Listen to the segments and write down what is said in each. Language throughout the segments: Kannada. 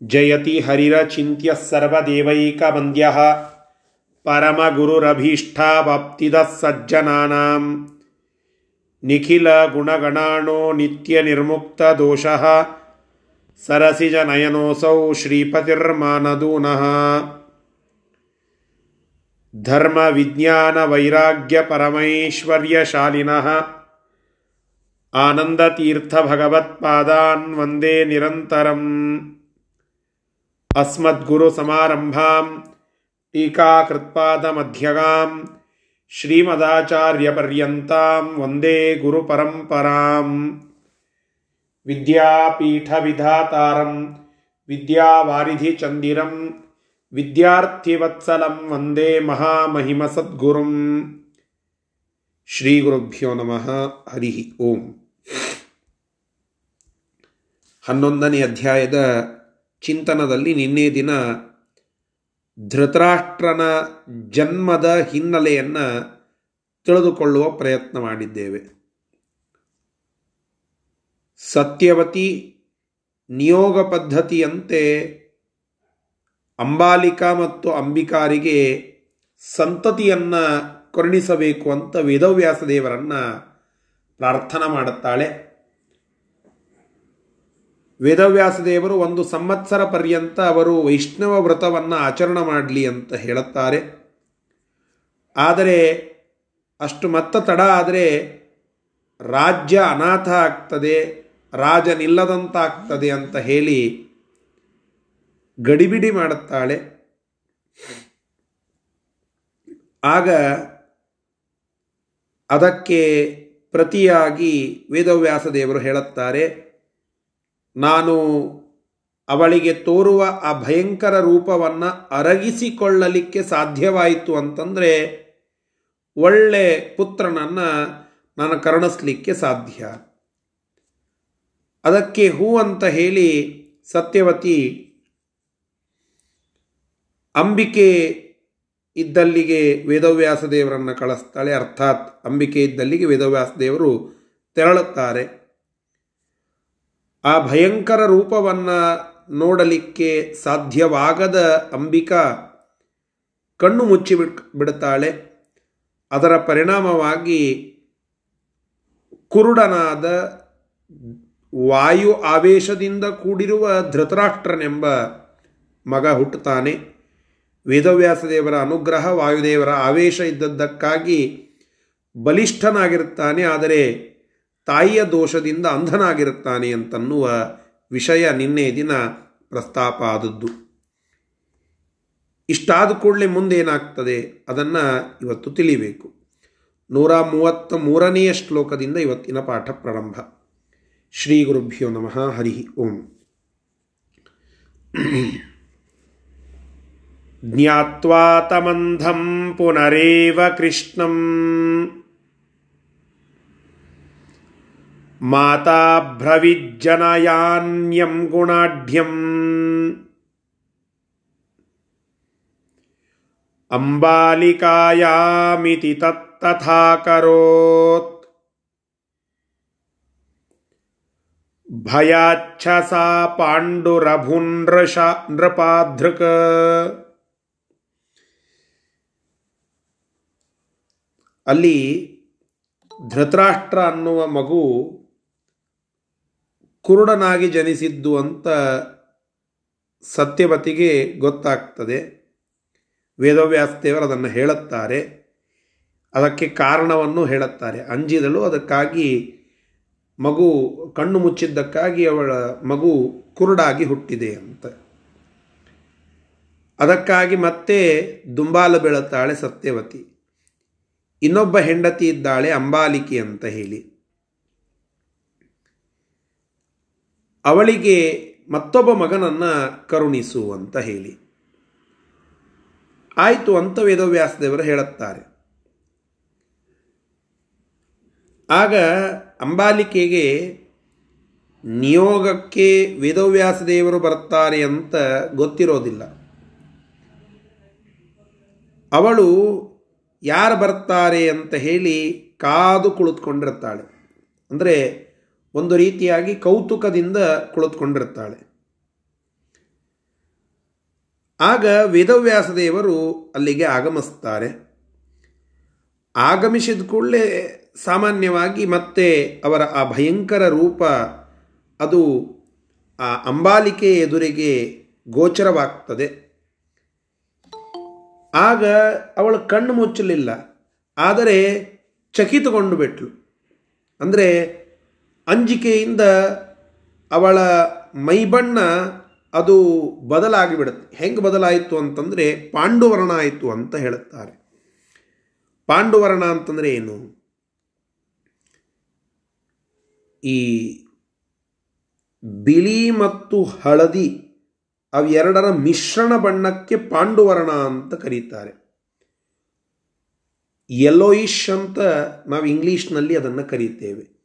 ಜಯತಿ ಹರಿರಚಿತ್ಯ ಸರ್ವದೇವೈಕವಂದ್ಯ ಪರಮಗುರುರಭೀಷ್ಟಾವಾಪ್ತಿದಃ ಸಜ್ಜನಾನಾಂ ನಿಖಿಲ ಗುಣಗಣಾಣೋ ನಿತ್ಯ ನಿರ್ಮುಕ್ತ ದೋಷಃ ಸರಸಿಜನಯನೋಸೌ ಶ್ರೀಪತಿರ್ಮಾನದೂನಃ ಧರ್ಮ ವಿಜ್ಞಾನ ವೈರಾಗ್ಯ ಪರಮೈಶ್ವರ್ಯಶಾಲಿನಃ ಸಮಾರಂಭಾಂ ಟೀಕಾಕೃತ್ಪಾದಮಧ್ಯಗಾಂ ಶ್ರೀಮದಾಚಾರ್ಯಪರ್ಯಂತಾಂ ವಂದೇ ಗುರುಪರಂಪರಾಂ ವಿದ್ಯಾಪೀಠವಿಧಾತಾರಂ ವಿದ್ಯಾವಾರಿಧಿಚಂದಿರಂ ವಿದ್ಯಾರ್ಥಿವತ್ಸಲಂ ವಂದೇ ಮಹಾಮಹಿಮಸದ್ಗುರುಂ ಶ್ರೀಗುರುಭ್ಯೋ ನಮಃ ಹರಿ ಓಂ ಹನ್ನೊಂದನೇ ಅಧ್ಯಾಯದ ಚಿಂತನದಲ್ಲಿ ನಿನ್ನೆ ದಿನ ಧೃತರಾಷ್ಟ್ರನ ಜನ್ಮದ ಹಿನ್ನೆಲೆಯನ್ನು ತಿಳಿದುಕೊಳ್ಳುವ ಪ್ರಯತ್ನ ಮಾಡಿದ್ದೇವೆ. ಸತ್ಯವತಿ ನಿಯೋಗ ಪದ್ಧತಿಯಂತೆ ಅಂಬಾಲಿಕಾ ಮತ್ತು ಅಂಬಿಕಾರಿಗೆ ಸಂತತಿಯನ್ನು ಕರುಣಿಸಬೇಕು ಅಂತ ವೇದವ್ಯಾಸ ದೇವರನ್ನು ಪ್ರಾರ್ಥನಾ ಮಾಡುತ್ತಾಳೆ. ವೇದವ್ಯಾಸ ದೇವರು ಒಂದು ಸಂವತ್ಸರ ಪರ್ಯಂತ ಅವರು ವೈಷ್ಣವ ವ್ರತವನ್ನು ಆಚರಣೆ ಮಾಡಲಿ ಅಂತ ಹೇಳುತ್ತಾರೆ. ಆದರೆ ಅಷ್ಟು ಮತ್ತ ತಡ ಆದರೆ ರಾಜ್ಯ ಅನಾಥ ಆಗ್ತದೆ, ರಾಜನಿಲ್ಲದಂತಾಗ್ತದೆ ಅಂತ ಹೇಳಿ ಗಡಿಬಿಡಿ ಮಾಡುತ್ತಾಳೆ. ಆಗ ಅದಕ್ಕೆ ಪ್ರತಿಯಾಗಿ ವೇದವ್ಯಾಸ ದೇವರು ಹೇಳುತ್ತಾರೆ ನಾನು ಅವಳಿಗೆ ತೋರುವ ಆ ಭಯಂಕರ ರೂಪವನ್ನು ಅರಗಿಸಿಕೊಳ್ಳಲಿಕ್ಕೆ ಸಾಧ್ಯವಾಯಿತು ಅಂತಂದರೆ ಒಳ್ಳೆ ಪುತ್ರನನ್ನು ನಾನು ಕರುಣಿಸ್ಲಿಕ್ಕೆ ಸಾಧ್ಯ. ಅದಕ್ಕೆ ಹೂ ಅಂತ ಹೇಳಿ ಸತ್ಯವತಿ ಅಂಬಿಕೆ ಇದ್ದಲ್ಲಿಗೆ ವೇದವ್ಯಾಸ ದೇವರನ್ನು ಕಳಿಸ್ತಾಳೆ. ಅರ್ಥಾತ್ ಅಂಬಿಕೆ ಇದ್ದಲ್ಲಿಗೆ ವೇದವ್ಯಾಸ ದೇವರು ತೆರಳುತ್ತಾರೆ. ಆ ಭಯಂಕರ ರೂಪವನ್ನು ನೋಡಲಿಕ್ಕೆ ಸಾಧ್ಯವಾಗದ ಅಂಬಿಕಾ ಕಣ್ಣು ಮುಚ್ಚಿ ಬಿಡುತ್ತಾಳೆ ಅದರ ಪರಿಣಾಮವಾಗಿ ಕುರುಡನಾದ ವಾಯು ಆವೇಶದಿಂದ ಕೂಡಿರುವ ಧೃತರಾಷ್ಟ್ರನೆಂಬ ಮಗ ಹುಟ್ಟುತ್ತಾನೆ. ವೇದವ್ಯಾಸ ದೇವರ ಅನುಗ್ರಹ ವಾಯುದೇವರ ಆವೇಶ ಇದ್ದದ್ದಕ್ಕಾಗಿ ಬಲಿಷ್ಠನಾಗಿರುತ್ತಾನೆ. ಆದರೆ ತಾಯಿಯ ದೋಷದಿಂದ ಅಂಧನಾಗಿರುತ್ತಾನೆ ಅಂತನ್ನುವ ವಿಷಯ ನಿನ್ನೆ ದಿನ ಪ್ರಸ್ತಾಪ ಆದದ್ದು. ಇಷ್ಟಾದ ಕೂಡಲೇ ಮುಂದೇನಾಗ್ತದೆ ಅದನ್ನು ಇವತ್ತು ತಿಳಿಬೇಕು. ನೂರ ಮೂವತ್ತ ಮೂರನೆಯ ಶ್ಲೋಕದಿಂದ ಇವತ್ತಿನ ಪಾಠ ಪ್ರಾರಂಭ. ಶ್ರೀ ಗುರುಭ್ಯೋ ನಮಃ, ಹರಿ ಓಂ. ಜ್ಞಾತ್ವಾ ತಮಂಧಂ ಪುನರೇವ ಕೃಷ್ಣಂ. ಭ್ರವಿಜ್ಜನಯಾನ್ಯಂ ಗುಣಾಢ್ಯಂ. ಅಂಬಾಲಿಕಾಯಾಮಿತಿ ತತ್ತಥಾಕರೋತ್ ಭಯಾಚ್ಛಸಾ ಪಾಂಡುರಭುನೃಷ ನೃಪಾಧೃಕ. ಅಲ್ಲಿ ಧೃತರಾಷ್ಟ್ರ ಅನ್ನುವ ಮಗು ಕುರುಡನಾಗಿ ಜನಿಸಿದ್ದು ಅಂತ ಸತ್ಯವತಿಗೆ ಗೊತ್ತಾಗ್ತದೆ. ವೇದವ್ಯಾಸದೇವರು ಅದನ್ನು ಹೇಳುತ್ತಾರೆ. ಅದಕ್ಕೆ ಕಾರಣವನ್ನು ಹೇಳುತ್ತಾರೆ. ಅಂಜಿದಳು ಅದಕ್ಕಾಗಿ ಮಗು ಕಣ್ಣು ಮುಚ್ಚಿದ್ದಕ್ಕಾಗಿ ಅವಳ ಮಗು ಕುರುಡಾಗಿ ಹುಟ್ಟಿದೆ ಅಂತ. ಅದಕ್ಕಾಗಿ ಮತ್ತೆ ದುಂಬಾಲ ಬೀಳುತ್ತಾಳೆ ಸತ್ಯವತಿ. ಇನ್ನೊಬ್ಬ ಹೆಂಡತಿ ಇದ್ದಾಳೆ ಅಂಬಾಲಿಕೆ ಅಂತ ಹೇಳಿ. ಅವಳಿಗೆ ಮತ್ತೊಬ್ಬ ಮಗನನ್ನು ಕರುಣಿಸು ಅಂತ ಹೇಳಿ. ಆಯಿತು ಅಂತ ವೇದವ್ಯಾಸದೇವರು ಹೇಳುತ್ತಾರೆ. ಆಗ ಅಂಬಾಲಿಕೆಗೆ, ನಿಯೋಗಕ್ಕೆ ವೇದವ್ಯಾಸದೇವರು ಬರ್ತಾರೆ ಅಂತ ಗೊತ್ತಿರೋದಿಲ್ಲ. ಅವಳು ಯಾರು ಬರ್ತಾರೆ ಅಂತ ಹೇಳಿ ಕಾದು ಕುಳಿತುಕೊಂಡಿರ್ತಾಳೆ. ಅಂದರೆ ಒಂದು ರೀತಿಯಾಗಿ ಕೌತುಕದಿಂದ ಕುಳಿತುಕೊಂಡಿರ್ತಾಳೆ ಆಗ ವೇದವ್ಯಾಸ ದೇವರು ಅಲ್ಲಿಗೆ ಆಗಮಿಸ್ತಾರೆ ಆಗಮಿಸಿದ ಕೂಡಲೇ ಸಾಮಾನ್ಯವಾಗಿ ಮತ್ತೆ ಅವರ ಆ ಭಯಂಕರ ರೂಪ, ಅದು ಆ ಅಂಬಾಲಿಕೆ ಎದುರಿಗೆ ಗೋಚರವಾಗ್ತದೆ. ಆಗ ಅವಳು ಕಣ್ಣು ಮುಚ್ಚಲಿಲ್ಲ. ಆದರೆ ಚಕಿತಗೊಂಡು ಬಿಟ್ಲು. ಅಂದರೆ ಅಂಜಿಕೆಯಿಂದ ಅವಳ ಮೈಬಣ್ಣ ಅದು ಬದಲಾಗಿಬಿಡುತ್ತೆ. ಹೆಂಗೆ ಬದಲಾಯಿತು ಅಂತಂದರೆ ಪಾಂಡುವರ್ಣ ಆಯಿತು ಅಂತ ಹೇಳುತ್ತಾರೆ. ಪಾಂಡುವರ್ಣ ಅಂತಂದರೆ ಏನು? ಈ ಬಿಳಿ ಮತ್ತು ಹಳದಿ ಅವೆರಡರ ಮಿಶ್ರಣ ಬಣ್ಣಕ್ಕೆ ಪಾಂಡುವರ್ಣ ಅಂತ ಕರೀತಾರೆ. ಯೆಲ್ಲೋಯಿಶ್ ಅಂತ ನಾವು ಇಂಗ್ಲೀಷ್ನಲ್ಲಿ ಅದನ್ನು ಕರೀತೇವೆ.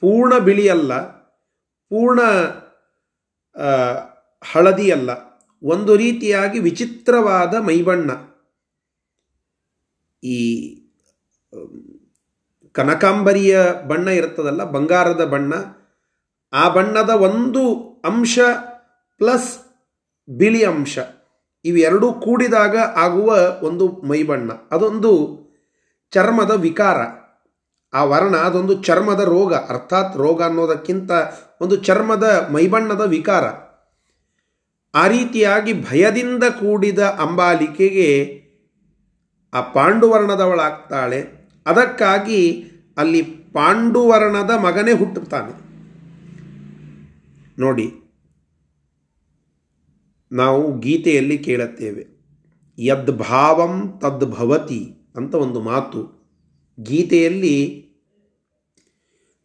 ಪೂರ್ಣ ಬಿಳಿ ಅಲ್ಲ, ಪೂರ್ಣ ಹಳದಿ ಅಲ್ಲ, ಒಂದು ರೀತಿಯಾಗಿ ವಿಚಿತ್ರವಾದ ಮೈಬಣ್ಣ. ಈ, ಕನಕಾಂಬರಿಯ ಬಣ್ಣ ಇರ್ತದಲ್ಲ ಬಂಗಾರದ ಬಣ್ಣ, ಆ ಬಣ್ಣದ ಒಂದು ಅಂಶ ಪ್ಲಸ್ ಬಿಳಿ ಅಂಶ, ಇವೆರಡೂ ಕೂಡಿದಾಗ ಆಗುವ ಒಂದು ಮೈಬಣ್ಣ. ಅದೊಂದು ಚರ್ಮದ ವಿಕಾರ. ಆ ವರ್ಣ ಅದೊಂದು ಚರ್ಮದ ರೋಗ, ಅರ್ಥಾತ್ ರೋಗ ಅನ್ನೋದಕ್ಕಿಂತ ಒಂದು ಚರ್ಮದ ಮೈಬಣ್ಣದ ವಿಕಾರ. ಆ ರೀತಿಯಾಗಿ ಭಯದಿಂದ ಕೂಡಿದ ಅಂಬಾಲಿಕೆಗೆ ಆ ಪಾಂಡುವರ್ಣದವಳಾಗ್ತಾಳೆ. ಅದಕ್ಕಾಗಿ ಅಲ್ಲಿ ಪಾಂಡುವರ್ಣದ ಮಗನೇ ಹುಟ್ಟುತ್ತಾನೆ. ನೋಡಿ, ನಾವು ಗೀತೆಯಲ್ಲಿ ಕೇಳುತ್ತೇವೆ, ಯದ್ಭಾವಂ ತದ್ಭವತಿ ಅಂತ ಒಂದು ಮಾತು. ಗೀತೆಯಲ್ಲಿ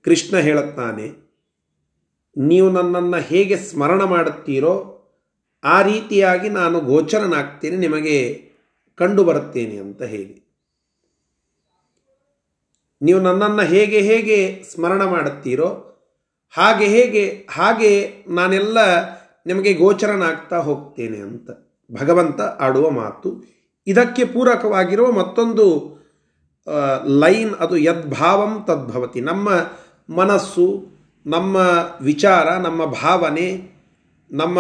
ಕೃಷ್ಣ ಹೇಳುತ್ತಾನೆ, ನೀವು ನನ್ನನ್ನು ಹೇಗೆ ಸ್ಮರಣ ಮಾಡುತ್ತೀರೋ, ಆ ರೀತಿಯಾಗಿ ನಾನು ಗೋಚರನಾಗ್ತೇನೆ, ನಿಮಗೆ ಕಂಡು ಬರುತ್ತೇನೆ ಅಂತ ಹೇಳಿ. ನೀವು ನನ್ನನ್ನು ಹೇಗೆ ಹೇಗೆ ಸ್ಮರಣ ಮಾಡುತ್ತೀರೋ, ಹಾಗೆ ಹೇಗೆ, ಹಾಗೆ ನಾನೆಲ್ಲ ನಿಮಗೆ ಗೋಚರನಾಗ್ತಾ ಹೋಗ್ತೇನೆ ಅಂತ. ಭಗವಂತ ಆಡುವ ಮಾತು ಇದಕ್ಕೆ ಪೂರಕವಾಗಿರುವ ಮತ್ತೊಂದು ಲೈನ್ ಅದು, ಯದ್ಭಾವಂ ತದ್ಭವತಿ. ನಮ್ಮ ಮನಸ್ಸು, ನಮ್ಮ ವಿಚಾರ, ನಮ್ಮ ಭಾವನೆ, ನಮ್ಮ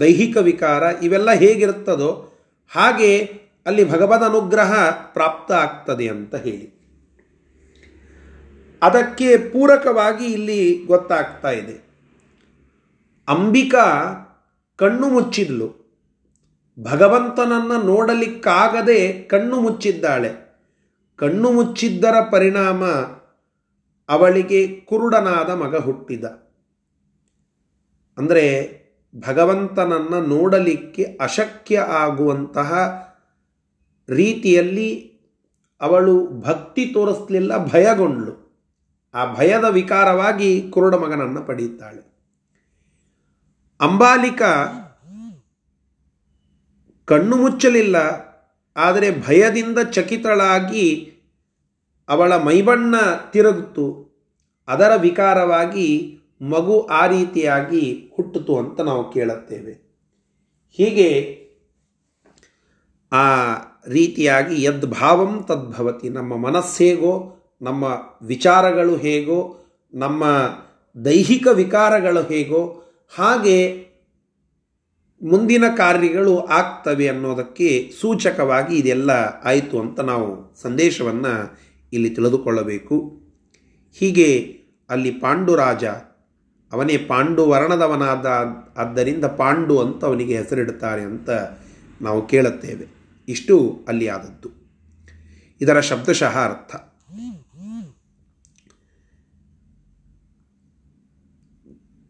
ದೈಹಿಕ ವಿಕಾರ ಇವೆಲ್ಲ ಹೇಗಿರುತ್ತದೋ ಹಾಗೆ ಅಲ್ಲಿ ಭಗವದ್ ಅನುಗ್ರಹ ಪ್ರಾಪ್ತ ಆಗ್ತದೆ ಅಂತ ಹೇಳಿ. ಅದಕ್ಕೆ ಪೂರಕವಾಗಿ ಇಲ್ಲಿ ಗೊತ್ತಾಗ್ತಾ ಇದೆ. ಅಂಬಿಕಾ ಕಣ್ಣು ಮುಚ್ಚಿದ್ಲು. ಭಗವಂತನನ್ನು ನೋಡಲಿಕ್ಕಾಗದೆ ಕಣ್ಣು ಮುಚ್ಚಿದ್ದಾಳೆ. ಕಣ್ಣು ಮುಚ್ಚಿದ್ದರ ಪರಿಣಾಮ ಅವಳಿಗೆ ಕುರುಡನಾದ ಮಗ ಹುಟ್ಟಿದ. ಅಂದರೆ ಭಗವಂತನನ್ನು ನೋಡಲಿಕ್ಕೆ ಅಶಕ್ಯ ಆಗುವಂತಹ ರೀತಿಯಲ್ಲಿ ಅವಳು ಭಕ್ತಿ ತೋರಿಸಲಿಲ್ಲ, ಭಯಗೊಂಡ್ಳು. ಆ ಭಯದ ವಿಕಾರವಾಗಿ ಕುರುಡ ಮಗನನ್ನು ಪಡೆಯುತ್ತಾಳೆ. ಅಂಬಾಲಿಕ ಕಣ್ಣು ಮುಚ್ಚಲಿಲ್ಲ, ಆದರೆ ಭಯದಿಂದ ಚಕಿತಳಾಗಿ ಅವಳ ಮೈಬಣ್ಣ ತಿರುಗಿತು. ಅದರ ವಿಕಾರವಾಗಿ ಮಗು ಆ ರೀತಿಯಾಗಿ ಹುಟ್ಟಿತು ಅಂತ ನಾವು ಕೇಳುತ್ತೇವೆ. ಹೀಗೆ ಆ ರೀತಿಯಾಗಿ ಯದ್ಭಾವಂ ತದ್ಭವತಿ ನಮ್ಮ ಮನಸ್ಸೇಗೋ ನಮ್ಮ ವಿಚಾರಗಳು ಹೇಗೋ, ನಮ್ಮ ದೈಹಿಕ ವಿಕಾರಗಳು ಹೇಗೋ, ಹಾಗೆ ಮುಂದಿನ ಕಾರ್ಯಗಳು ಆಗ್ತವೆ ಅನ್ನೋದಕ್ಕೆ ಸೂಚಕವಾಗಿ ಇದೆಲ್ಲ ಆಯಿತು ಅಂತ ನಾವು ಸಂದೇಶವನ್ನು ಇಲ್ಲಿ ತಿಳಿದುಕೊಳ್ಳಬೇಕು. ಹೀಗೆ ಅಲ್ಲಿ ಪಾಂಡುರಾಜ ಅವನೇ ಪಾಂಡು ವರ್ಣದವನಾದ, ಆದ್ದರಿಂದ ಪಾಂಡು ಅಂತ ಅವನಿಗೆ ಹೆಸರಿಡುತ್ತಾರೆ ಅಂತ ನಾವು ಕೇಳುತ್ತೇವೆ. ಇಷ್ಟು ಅಲ್ಲಿ ಆದದ್ದು. ಇದರ ಶಬ್ದಶಃ ಅರ್ಥ.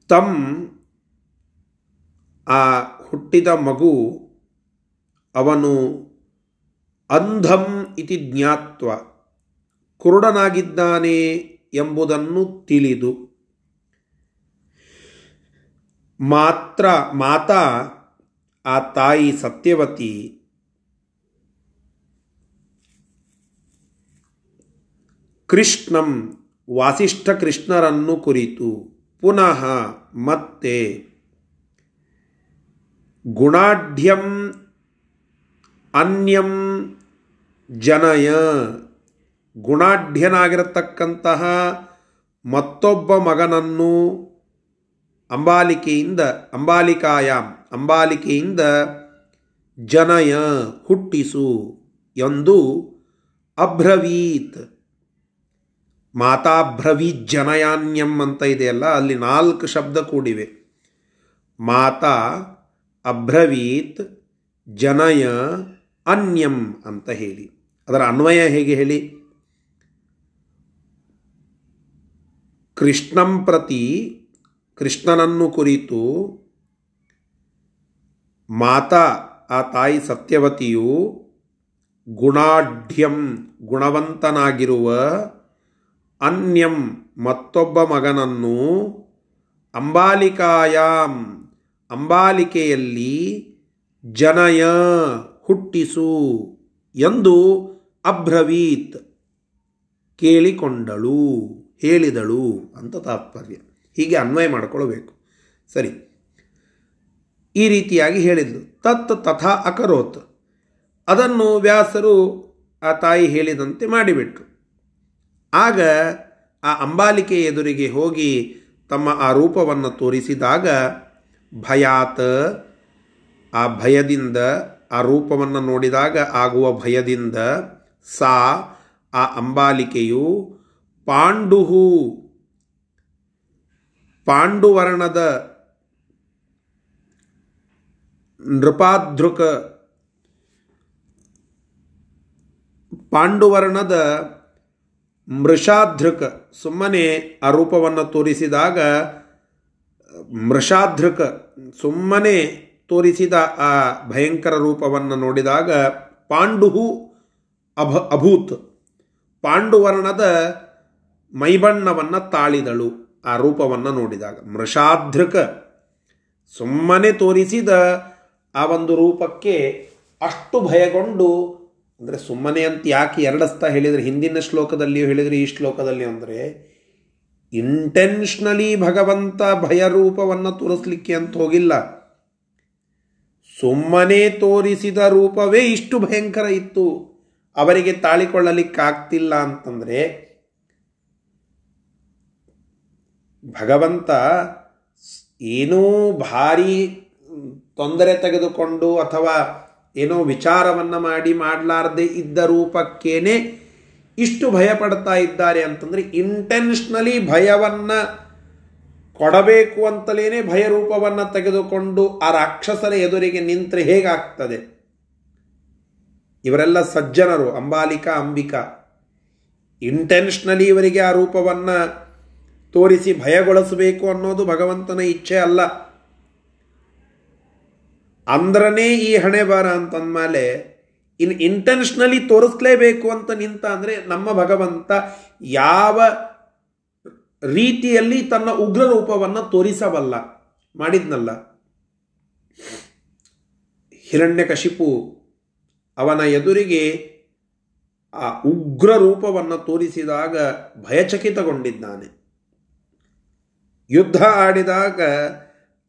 ತಮ್ ಆ ಹುಟ್ಟಿದ ಮಗು ಅವನು ಅಂಧಂ ಇತಿ ಜ್ಞಾತ್ವ. ಕುರುಡನಾಗಿದ್ದಾನೆ ಎಂಬುದನ್ನು ತಿಳಿದು ಮಾತ್ರ ಮಾತಾ, ಆ ತಾಯಿ ಸತ್ಯವತಿ, ಕೃಷ್ಣಂ ವಾಸಿಷ್ಠ ಕೃಷ್ಣರನ್ನು ಕುರಿತು ಪುನಃ ಮತ್ತೆ ಗುಣಾಢ್ಯಂ ಅನ್ಯಂ ಜನಯ. ಗುಣಾಢ್ಯನಾಗಿರತಕ್ಕಂತಹ ಮತ್ತೊಬ್ಬ ಮಗನನ್ನು ಅಂಬಾಲಿಕೆಯಿಂದ ಅಂಬಾಲಿಕಾಯಾಮ್ ಅಂಬಾಲಿಕೆಯಿಂದ ಜನಯ ಹುಟ್ಟಿಸು ಎಂದು ಅಬ್ರವೀತ್ ಮಾತಾಬ್ರವೀತ್ ಜನಯಾನ್ಯಂ ಅಂತ ಇದೆಯಲ್ಲ, ಅಲ್ಲಿ ನಾಲ್ಕು ಶಬ್ದ ಕೂಡಿವೆ. ಮಾತಾ ಅಭ್ರವೀತ್ ಜನಯ, ಅನ್ಯಂ ಅಂತ ಹೇಳಿ. ಅದರ ಅನ್ವಯ ಹೇಗೆ ಹೇಳಿ? ಕೃಷ್ಣಂ ಪ್ರತಿ ಕೃಷ್ಣನನ್ನು ಕುರಿತು ಮಾತಾ, ಆ ತಾಯಿ ಸತ್ಯವತಿಯು ಗುಣಾಢ್ಯಂ ಗುಣವಂತನಾಗಿರುವ ಅನ್ಯಂ ಮತ್ತೊಬ್ಬ ಮಗನನ್ನು ಅಂಬಾಲಿಕಾಯಾಂ ಅಂಬಾಲಿಕೆಯಲ್ಲಿ ಜನಯ ಹುಟ್ಟಿಸು ಎಂದು ಅಬ್ರವೀತ್ ಕೇಳಿಕೊಂಡಳು. ಹೇಳಿದಳು ಅಂತ ತಾತ್ಪರ್ಯ. ಹೀಗೆ ಅನ್ವಯ ಮಾಡಿಕೊಳ್ಳಬೇಕು ಸರಿ. ಈ ರೀತಿಯಾಗಿ ಹೇಳಿದ್ಲು. ತತ್ ತಥಾ ಅಕರೋತ್. ಅದನ್ನು ವ್ಯಾಸರು ಆ ತಾಯಿ ಹೇಳಿದಂತೆ ಮಾಡಿಬಿಟ್ರು. ಆಗ ಆ ಅಂಬಾಲಿಕೆ ಎದುರಿಗೆ ಹೋಗಿ ತಮ್ಮ ಆ ರೂಪವನ್ನು ತೋರಿಸಿದಾಗ ಭಯಾತ್, ಆ ಭಯದಿಂದ ಆ ರೂಪವನ್ನು ನೋಡಿದಾಗ ಆಗುವ ಭಯದಿಂದ ಸಾ ಆ ಅಂಬಾಲಿಕೆಯು ಪಾಂಡುಹು ಪಾಂಡುವರ್ಣದ ನೃಪಾದೃಕ ಪಾಂಡುವರ್ಣದ ಮೃಷಾಧೃಕ ಸುಮ್ಮನೆ ಆ ರೂಪವನ್ನು ತೋರಿಸಿದಾಗ ಮೃಷಾಧೃಕ ಸುಮ್ಮನೆ ತೋರಿಸಿದ ಆ ಭಯಂಕರ ರೂಪವನ್ನು ನೋಡಿದಾಗ ಪಾಂಡುಹು ಅಭ, ಅಭೂತ್. ಪಾಂಡುವರ್ಣದ ಮೈಬಣ್ಣವನ್ನು ತಾಳಿದಳು ಆ ರೂಪವನ್ನು ನೋಡಿದಾಗ. ಮೃಷಾಧೃಕ ಸುಮ್ಮನೆ ತೋರಿಸಿದ ಆ ಒಂದು ರೂಪಕ್ಕೆ ಅಷ್ಟು ಭಯಗೊಂಡು, ಅಂದರೆ ಸುಮ್ಮನೆ ಅಂತ ಯಾಕೆ ಎರಡಸ್ತಾ ಹೇಳಿದರೆ, ಹಿಂದಿನ ಶ್ಲೋಕದಲ್ಲಿಯೂ ಹೇಳಿದರೆ, ಈ ಶ್ಲೋಕದಲ್ಲಿ ಅಂದರೆ ಇಂಟೆನ್ಷನಲಿ ಭಗವಂತ ಭಯ ರೂಪವನ್ನು ತೋರಿಸ್ಲಿಕ್ಕೆ ಅಂತ ಹೋಗಿಲ್ಲ. ಸುಮ್ಮನೆ ತೋರಿಸಿದ ರೂಪವೇ ಇಷ್ಟು ಭಯಂಕರ ಇತ್ತು. ಅವರಿಗೆ ತಾಳಿಕೊಳ್ಳಲಿಕ್ಕಾಗ್ತಿಲ್ಲ ಅಂತಂದರೆ ಭಗವಂತ ಏನೂ ಭಾರಿ ತೊಂದರೆ ತೆಗೆದುಕೊಂಡು ಅಥವಾ ಏನೋ ವಿಚಾರವನ್ನು ಮಾಡಿ ಮಾಡಲಾರದೆ ಇದ್ದ ರೂಪಕ್ಕೇನೆ ಇಷ್ಟು ಭಯ ಪಡ್ತಾ ಇದ್ದಾರೆ ಅಂತಂದರೆ ಇಂಟೆನ್ಷ್ನಲಿ ಭಯವನ್ನು ಕೊಡಬೇಕು ಅಂತಲೇ ಭಯ ರೂಪವನ್ನು ತೆಗೆದುಕೊಂಡು ಆ ರಾಕ್ಷಸರ ಎದುರಿಗೆ ನಿಂತರೆ ಹೇಗಾಗ್ತದೆ? ಇವರೆಲ್ಲ ಸಜ್ಜನರು, ಅಂಬಾಲಿಕಾ, ಅಂಬಿಕಾ. ಇಂಟೆನ್ಷ್ನಲಿ ಇವರಿಗೆ ಆ ರೂಪವನ್ನು ತೋರಿಸಿ ಭಯಗೊಳಿಸಬೇಕು ಅನ್ನೋದು ಭಗವಂತನ ಇಚ್ಛೆ ಅಲ್ಲ. ಅಂದ್ರನೇ ಈ ಹಣೆ ಬಾರ ಅಂತಂದ್ಮೇಲೆ, ಇನ್ ಇಂಟೆನ್ಷನಲಿ ತೋರಿಸ್ಲೇಬೇಕು ಅಂತ ನಿಂತ ಅಂದರೆ ನಮ್ಮ ಭಗವಂತ ಯಾವ ರೀತಿಯಲ್ಲಿ ತನ್ನ ಉಗ್ರ ರೂಪವನ್ನು ತೋರಿಸಬಲ್ಲ. ಮಾಡಿದ್ನಲ್ಲ. ಹಿರಣ್ಯಕಶಿಪು ಅವನ ಎದುರಿಗೆ ಆ ಉಗ್ರ ರೂಪವನ್ನು ತೋರಿಸಿದಾಗ ಭಯಚಕಿತಗೊಂಡಿದ್ದಾನೆ. ಯುದ್ಧ ಆಡಿದಾಗ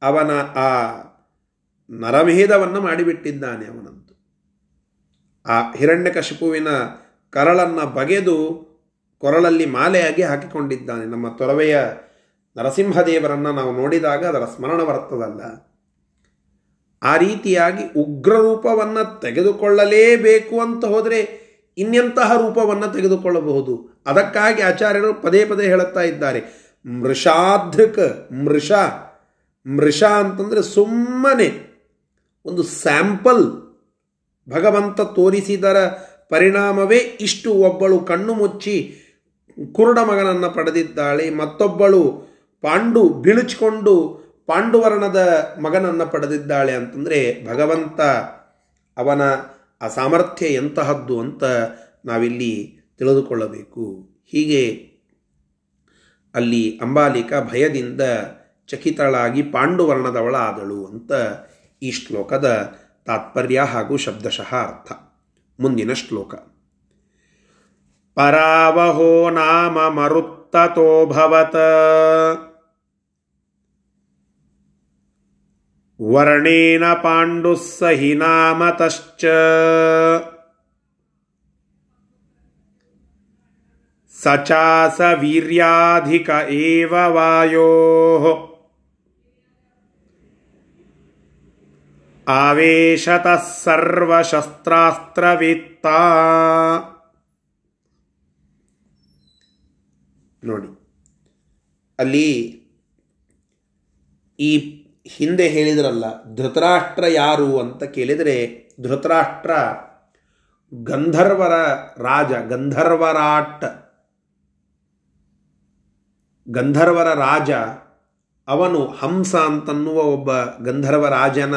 ಅವನ ಆ ನರಮೇಧವನ್ನು ಮಾಡಿಬಿಟ್ಟಿದ್ದಾನೆ ಅವನಂತು. ಆ ಹಿರಣ್ಯಕಶಿಪುವಿನ ಕರಳನ್ನು ಬಗೆದು ಕೊರಳಲ್ಲಿ ಮಾಲೆಯಾಗಿ ಹಾಕಿಕೊಂಡಿದ್ದಾನೆ. ನಮ್ಮ ತೊರವೆಯ ನರಸಿಂಹದೇವರನ್ನು ನಾವು ನೋಡಿದಾಗ ಅದರ ಸ್ಮರಣ ಬರ್ತದಲ್ಲ ಆ ರೀತಿಯಾಗಿ ಉಗ್ರ ರೂಪವನ್ನು ತೆಗೆದುಕೊಳ್ಳಲೇಬೇಕು ಅಂತ ಹೋದರೆ ಇನ್ನೆಂತಹ ರೂಪವನ್ನು ತೆಗೆದುಕೊಳ್ಳಬಹುದು. ಅದಕ್ಕಾಗಿ ಆಚಾರ್ಯರು ಪದೇ ಪದೇ ಹೇಳುತ್ತಾ ಇದ್ದಾರೆ. ಮೃಷಾಧೃಕ ಮೃಷ. ಮೃಷ ಅಂತಂದರೆ ಸುಮ್ಮನೆ ಒಂದು ಸ್ಯಾಂಪಲ್. ಭಗವಂತ ತೋರಿಸಿದರ ಪರಿಣಾಮವೇ ಇಷ್ಟು ಒಬ್ಬಳು ಕಣ್ಣು ಮುಚ್ಚಿ ಕುರುಡ ಮಗನನ್ನು ಪಡೆದಿದ್ದಾಳೆ, ಮತ್ತೊಬ್ಬಳು ಪಾಂಡು ಬಿಳುಚಿಕೊಂಡು ಪಾಂಡುವರ್ಣದ ಮಗನನ್ನು ಪಡೆದಿದ್ದಾಳೆ ಅಂತಂದರೆ ಭಗವಂತ ಅವನ ಆ ಸಾಮರ್ಥ್ಯ ಎಂತಹದ್ದು ಅಂತ ನಾವಿಲ್ಲಿ ತಿಳಿದುಕೊಳ್ಳಬೇಕು. ಹೀಗೆ ಅಲ್ಲಿ ಅಂಬಾಲಿಕ ಭಯದಿಂದ ಚಕಿತಳಾಗಿ ಪಾಂಡುವರ್ಣದವಳಾದಳು ಅಂತ ಈ ಶ್ಲೋಕದ ತಾತ್ಪರ್ಯ ಹಾಗೂ ಶಬ್ದಶಃ ಅರ್ಥ. ಮುಂದಿನ ಶ್ಲೋಕ. ಪರಾವಹೋ ನಾಮ ಮರುತ್ತತೋಭವತ ವರ್ಣೇನ ಪಾಂಡುಸ್ಸಹಿ ಸಹಿ ಸಚಾಸ ವೀರ್ಯಾಧಿಕ ಏವ वायोः आवेशतः सर्वशस्त्रास्त्रवित्ता ನೋಡಿ, ಅಲ್ಲಿ ಈ ಹಿಂದೆ ಹೇಳಿದ್ರಲ್ಲ, ಧೃತರಾಷ್ಟ್ರ ಯಾರು ಅಂತ ಕೇಳಿದರೆ, ಧೃತರಾಷ್ಟ್ರ ಗಂಧರ್ವರ ರಾಜ, ಗಂಧರ್ವರಾಟ್. ಗಂಧರ್ವರ ರಾಜ, ಅವನು ಹಂಸ ಅಂತನ್ನುವ ಒಬ್ಬ ಗಂಧರ್ವ ರಾಜನ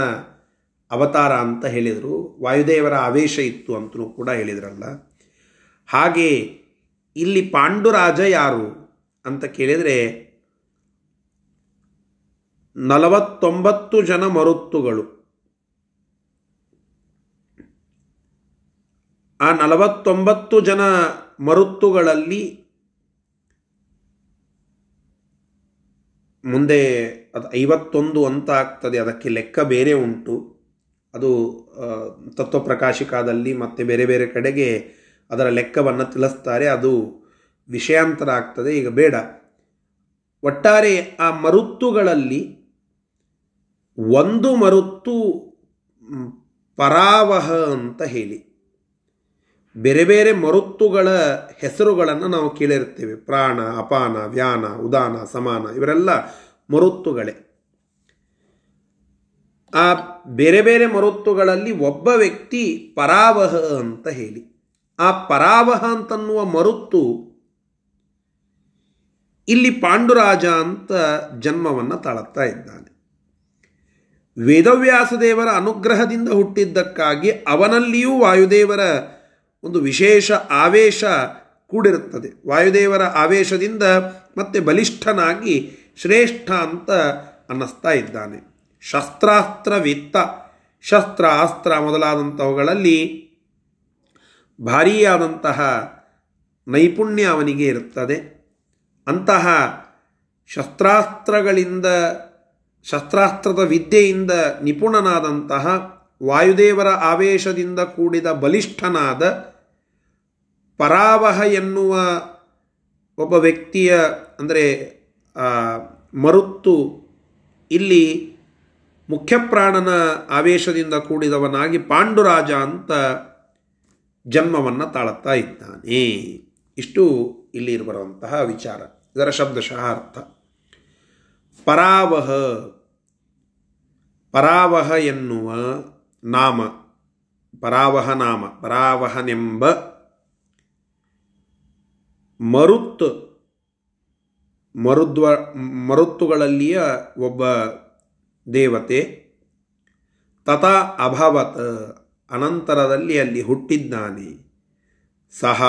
ಅವತಾರ ಅಂತ ಹೇಳಿದರು. ವಾಯುದೇವರ ಆವೇಶ ಇತ್ತು ಅಂತಲೂ ಕೂಡ ಹೇಳಿದ್ರಲ್ಲ. ಹಾಗೆ ಇಲ್ಲಿ ಪಾಂಡುರಾಜ ಯಾರು ಅಂತ ಕೇಳಿದರೆ, ನಲವತ್ತೊಂಬತ್ತು ಜನ ಮರುತ್ತುಗಳು. ಆ ನಲವತ್ತೊಂಬತ್ತು ಜನ ಮರುತ್ತುಗಳಲ್ಲಿ ಮುಂದೆ ಅದು ಐವತ್ತೊಂದು ಅಂತ ಆಗ್ತದೆ. ಅದಕ್ಕೆ ಲೆಕ್ಕ ಬೇರೆ ಉಂಟು. ಅದು ತತ್ವಪ್ರಕಾಶಿಕಾದಲ್ಲಿ ಮತ್ತು ಬೇರೆ ಬೇರೆ ಕಡೆಗೆ ಅದರ ಲೆಕ್ಕವನ್ನು ತಿಳಿಸ್ತಾರೆ. ಅದು ವಿಷಯಾಂತರ ಆಗ್ತದೆ. ಈಗ ಬೇಡ. ಒಟ್ಟಾರೆ ಆ ಮರುತ್ತುಗಳಲ್ಲಿ ಒಂದು ಮರುತ್ತು ಪರಾವಹ ಅಂತ ಹೇಳಿ. ಬೇರೆ ಬೇರೆ ಮರುತ್ತುಗಳ ಹೆಸರುಗಳನ್ನು ನಾವು ಕೇಳಿರ್ತೇವೆ ಪ್ರಾಣ, ಅಪಾನ, ವ್ಯಾನ, ಉದಾನ, ಸಮಾನ ಇವರೆಲ್ಲ ಮರುತ್ತುಗಳೇ. ಆ ಬೇರೆ ಬೇರೆ ಮರುತ್ತುಗಳಲ್ಲಿ ಒಬ್ಬ ವ್ಯಕ್ತಿ ಪರಾವಹ ಅಂತ ಹೇಳಿ. ಆ ಪರಾವಹ ಅಂತನ್ನುವ ಮರುತ್ತು ಇಲ್ಲಿ ಪಾಂಡುರಾಜ ಅಂತ ಜನ್ಮವನ್ನು ತಾಳುತ್ತಾ ಇದ್ದಾನೆ. ವೇದವ್ಯಾಸ ದೇವರ ಅನುಗ್ರಹದಿಂದ ಹುಟ್ಟಿದ್ದಕ್ಕಾಗಿ ಅವನಲ್ಲಿಯೂ ವಾಯುದೇವರ ಒಂದು ವಿಶೇಷ ಆವೇಶ ಕೂಡಿರುತ್ತದೆ. ವಾಯುದೇವರ ಆವೇಶದಿಂದ ಮತ್ತೆ ಬಲಿಷ್ಠನಾಗಿ ಶ್ರೇಷ್ಠ ಅಂತ ಅನ್ನಿಸ್ತಾ ಇದ್ದಾನೆ. ಶಸ್ತ್ರಾಸ್ತ್ರವಿತ್ತ ಶಸ್ತ್ರ ಅಸ್ತ್ರ ಮೊದಲಾದಂಥವುಗಳಲ್ಲಿ ಭಾರೀಯಾದಂತಹ ನೈಪುಣ್ಯ ಅವನಿಗೆ ಇರುತ್ತದೆ. ಅಂತಹ ಶಸ್ತ್ರಾಸ್ತ್ರಗಳಿಂದ, ಶಸ್ತ್ರಾಸ್ತ್ರದ ವಿದ್ಯೆಯಿಂದ ನಿಪುಣನಾದಂತಹ ವಾಯುದೇವರ ಆವೇಶದಿಂದ ಕೂಡಿದ ಬಲಿಷ್ಠನಾದ ಪರಾವಹ ಎನ್ನುವ ಒಬ್ಬ ವ್ಯಕ್ತಿಯ, ಅಂದರೆ ಮರುತ್ತು ಇಲ್ಲಿ ಮುಖ್ಯಪ್ರಾಣನ ಆವೇಶದಿಂದ ಕೂಡಿದವನಾಗಿ ಪಾಂಡುರಾಜ ಅಂತ ಜನ್ಮವನ್ನು ತಾಳುತ್ತಾ ಇದ್ದಾನೆ. ಇಷ್ಟು ಇಲ್ಲಿ ಬರುವಂತಹ ವಿಚಾರ. ಇದರ ಶಬ್ದಶಃ ಅರ್ಥ. ಪರಾವಹ ಪರಾವಹ ಎನ್ನುವ ನಾಮ, ಪರಾವಹ ನಾಮ, ಪರಾವಹನೆಂಬ ಮರುತ್, ಮರುದ್ವ, ಮರುತ್ತುಗಳಲ್ಲಿಯ ಒಬ್ಬ ದೇವತೆ ತಥಾ ಅಭವತ್, ಅನಂತರದಲ್ಲಿ ಅಲ್ಲಿ ಹುಟ್ಟಿದ್ದಾನೆ. ಸಹ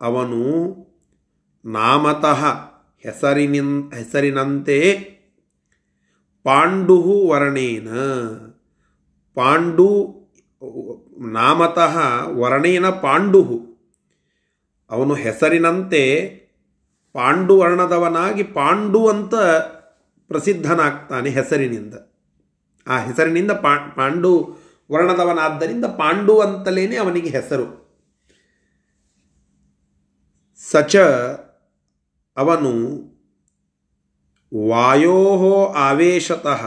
ಅವನು ನಾಮತಃ ಹೆಸರಿನ ಹೆಸರಿನಂತೆ ಪಾಂಡು ವರ್ಣೇನ. ಪಾಂಡು, ನಾಮತಃ ವರ್ಣೇನ ಪಾಂಡು ಅವನು ಹೆಸರಿನಂತೆ ಪಾಂಡು ವರ್ಣದವನಾಗಿ ಪಾಂಡು ಅಂತ ಪ್ರಸಿದ್ಧನಾಗ್ತಾನೆ ಹೆಸರಿನಿಂದ. ಆ ಹೆಸರಿನಿಂದ ಪಾಂಡು ವರ್ಣದವನಾದ್ದರಿಂದ ಪಾಂಡು ಅಂತಲೇ ಅವನಿಗೆ ಹೆಸರು. ಸಚ ಅವನು ವಾಯೋ ಆವೇಶತಃ,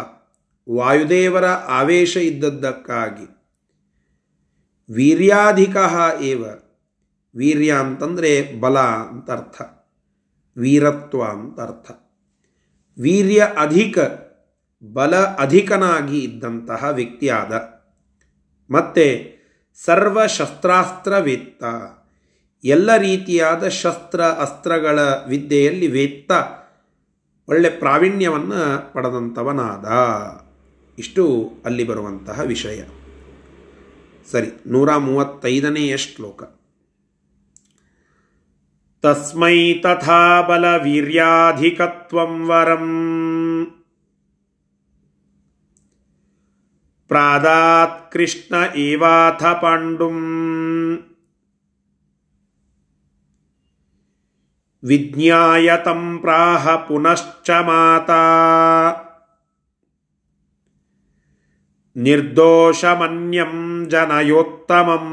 ವಾಯುದೇವರ ಆವೇಶ ಇದ್ದದ್ದಕ್ಕಾಗಿ, ವೀರ್ಯಾಧಿಕ ಏವ ವೀರ್ಯ ಅಂತಂದರೆ ಬಲ ಅಂತ ಅರ್ಥ. ವೀರತ್ವ ಅಂತ ಅರ್ಥ. ವೀರ್ಯ ಅಧಿಕ, ಬಲ ಅಧಿಕನಾಗಿ ಇದ್ದಂತಹ ವ್ಯಕ್ತಿಯಾದ. ಮತ್ತೆ ಸರ್ವಶಸ್ತ್ರಾಸ್ತ್ರವೇತ್ತ. ಎಲ್ಲ ರೀತಿಯಾದ ಶಸ್ತ್ರ, ಅಸ್ತ್ರಗಳ ವಿದ್ಯೆಯಲ್ಲಿ ವೇತ್ತ. ಒಳ್ಳೆ ಪ್ರಾವೀಣ್ಯವನ್ನು ಪಡೆದಂಥವನಾದ. ಇಷ್ಟು ಅಲ್ಲಿ ಬರುವಂತಹ ವಿಷಯ. ಸರಿ, ನೂರ ಮೂವತ್ತೈದನೆಯ ಶ್ಲೋಕ. ತಸ್ಮೈ ತಥಾ ಬಲವೀರ್ಯಾಧಿಕತ್ವಂ ವರಂ ಪ್ರಾದಾತ್ ಕೃಷ್ಣ ಏವಾಥ ಪಾಂಡುಂ ವಿಜ್ಞಾಯತಂ ಪ್ರಾಹ ಪುನಶ್ಚ ಮಾತಾ ನಿರ್ದೋಷಮನ್ಯಂ ಜನಯೋತ್ತಮಂ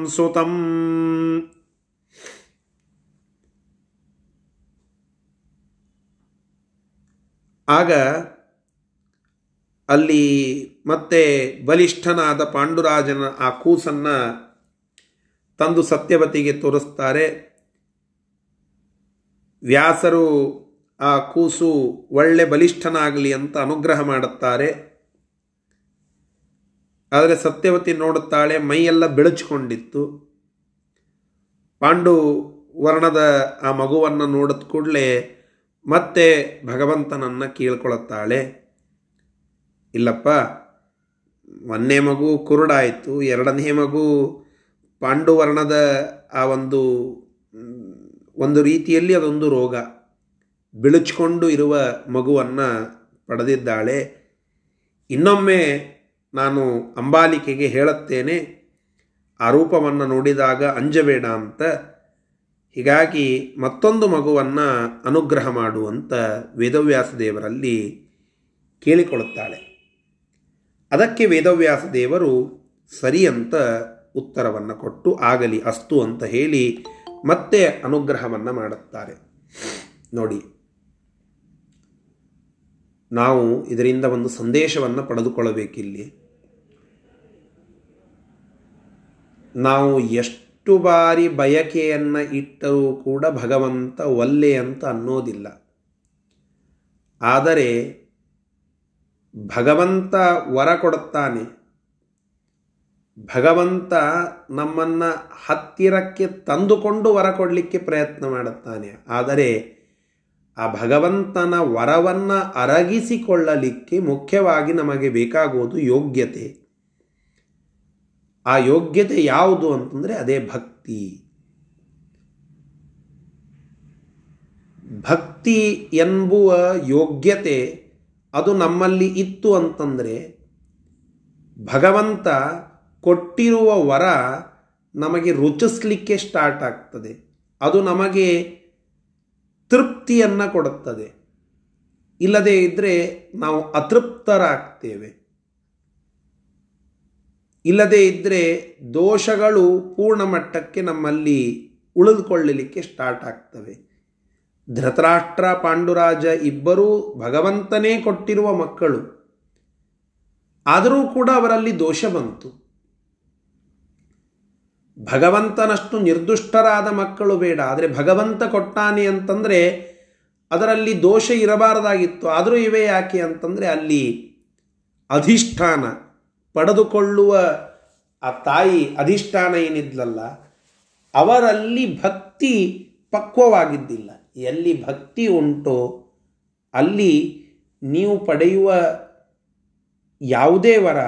ಆಗ ಅಲ್ಲಿ ಮತ್ತೆ ಬಲಿಷ್ಠನಾದ ಪಾಂಡುರಾಜನ ಆ ಕೂಸನ್ನು ತಂದು ಸತ್ಯವತಿಗೆ ತೋರಿಸ್ತಾರೆ. ವ್ಯಾಸರು ಆ ಕೂಸು ಒಳ್ಳೆ ಬಲಿಷ್ಠನಾಗಲಿ ಅಂತ ಅನುಗ್ರಹ ಮಾಡುತ್ತಾರೆ. ಆದರೆ ಸತ್ಯವತಿ ನೋಡುತ್ತಾಳೆ, ಮೈಯೆಲ್ಲ ಬೆಳಚಿಕೊಂಡಿತ್ತು. ಪಾಂಡು ವರ್ಣದ ಆ ಮಗುವನ್ನು ನೋಡಿದ ಕೂಡಲೇ ಮತ್ತೆ ಭಗವಂತನನ್ನು ಕೀಳ್ಕೊಳ್ಳುತ್ತಾಳೆ ಇಲ್ಲಪ್ಪ, ಒಂದನೇ ಮಗು ಕುರುಡಾಯಿತು, ಎರಡನೇ ಮಗು ಪಾಂಡುವರ್ಣದ ಆ ಒಂದು ಒಂದು ರೀತಿಯಲ್ಲಿ ಅದೊಂದು ರೋಗ. ಬಿಳುಚ್ಕೊಂಡು ಇರುವ ಮಗುವನ್ನು ಪಡೆದಿದ್ದಾಳೆ. ಇನ್ನೊಮ್ಮೆ ನಾನು ಅಂಬಾಲಿಕೆಗೆ ಹೇಳುತ್ತೇನೆ, ಆ ರೂಪವನ್ನು ನೋಡಿದಾಗ ಅಂಜಬೇಡ ಅಂತ ಹೀಗಾಗಿ ಮತ್ತೊಂದು ಮಗುವನ್ನು ಅನುಗ್ರಹ ಮಾಡುವಂತ ವೇದವ್ಯಾಸ ದೇವರಲ್ಲಿ ಕೇಳಿಕೊಳ್ಳುತ್ತಾಳೆ. ಅದಕ್ಕೆ ವೇದವ್ಯಾಸ ದೇವರು ಸರಿ ಅಂತ ಉತ್ತರವನ್ನು ಕೊಟ್ಟು, ಆಗಲಿ, ಅಸ್ತು ಅಂತ ಹೇಳಿ ಮತ್ತೆ ಅನುಗ್ರಹವನ್ನು ಮಾಡುತ್ತಾರೆ. ನೋಡಿ, ನಾವು ಇದರಿಂದ ಒಂದು ಸಂದೇಶವನ್ನು ಪಡೆದುಕೊಳ್ಳಬೇಕಿಲ್ಲಿ. ನಾವು ಎಷ್ಟು ಬಾರಿ ಬಯಕೆಯನ್ನು ಇಟ್ಟರೂ ಕೂಡ ಭಗವಂತ ಒಲ್ಲೆ ಅಂತ ಅನ್ನೋದಿಲ್ಲ. ಆದರೆ ಭಗವಂತ ವರ ಕೊಡುತ್ತಾನೆ. ಭಗವಂತ ನಮ್ಮನ್ನು ಹತ್ತಿರಕ್ಕೆ ತಂದುಕೊಂಡು ವರ ಕೊಡಲಿಕ್ಕೆ ಪ್ರಯತ್ನ ಮಾಡುತ್ತಾನೆ. ಆದರೆ ಆ ಭಗವಂತನ ವರವನ್ನು ಅರಗಿಸಿಕೊಳ್ಳಲಿಕ್ಕೆ ಮುಖ್ಯವಾಗಿ ನಮಗೆ ಬೇಕಾಗುವುದು ಯೋಗ್ಯತೆ. ಆ ಯೋಗ್ಯತೆ ಯಾವುದು ಅಂತಂದರೆ ಅದೇ ಭಕ್ತಿ. ಭಕ್ತಿ ಎಂಬುವ ಯೋಗ್ಯತೆ ಅದು ನಮ್ಮಲ್ಲಿ ಇತ್ತು ಅಂತಂದರೆ ಭಗವಂತ ಕೊಟ್ಟಿರುವ ವರ ನಮಗೆ ರುಚಿಸ್ಲಿಕ್ಕೆ ಸ್ಟಾರ್ಟ್ ಆಗ್ತದೆ. ಅದು ನಮಗೆ ತೃಪ್ತಿಯನ್ನು ಕೊಡುತ್ತದೆ. ಇಲ್ಲದೇ ಇದ್ದರೆ ನಾವು ಅತೃಪ್ತರಾಗ್ತೇವೆ. ಇಲ್ಲದೇ ಇದ್ದರೆ ದೋಷಗಳು ಪೂರ್ಣ ಮಟ್ಟಕ್ಕೆ ನಮ್ಮಲ್ಲಿ ಉಳಿದುಕೊಳ್ಳಲಿಕ್ಕೆ ಸ್ಟಾರ್ಟ್ ಆಗ್ತವೆ. ಧೃತರಾಷ್ಟ್ರ, ಪಾಂಡುರಾಜ ಇಬ್ಬರೂ ಭಗವಂತನೇ ಕೊಟ್ಟಿರುವ ಮಕ್ಕಳು. ಆದರೂ ಕೂಡ ಅವರಲ್ಲಿ ದೋಷ ಬಂತು. ಭಗವಂತನಷ್ಟು ನಿರ್ದುಷ್ಟರಾದ ಮಕ್ಕಳು ಬೇಡ. ಆದರೆ ಭಗವಂತ ಕೊಟ್ಟಾನೆ ಅಂತಂದರೆ ಅದರಲ್ಲಿ ದೋಷ ಇರಬಾರದಾಗಿತ್ತು. ಆದರೂ ಇವೆ ಯಾಕೆ ಅಂತಂದರೆ ಅಲ್ಲಿ ಅಧಿಷ್ಠಾನ. ಪಡೆದುಕೊಳ್ಳುವ ಆ ತಾಯಿ ಅಧಿಷ್ಠಾನ ಏನಿದ್ಲಲ್ಲ, ಅವರಲ್ಲಿ ಭಕ್ತಿ ಪಕ್ವವಾಗಿದ್ದಿಲ್ಲ. ಎಲ್ಲಿ ಭಕ್ತಿ ಉಂಟೋ, ಅಲ್ಲಿ ನೀವು ಪಡೆಯುವ ಯಾವುದೇ ವರ,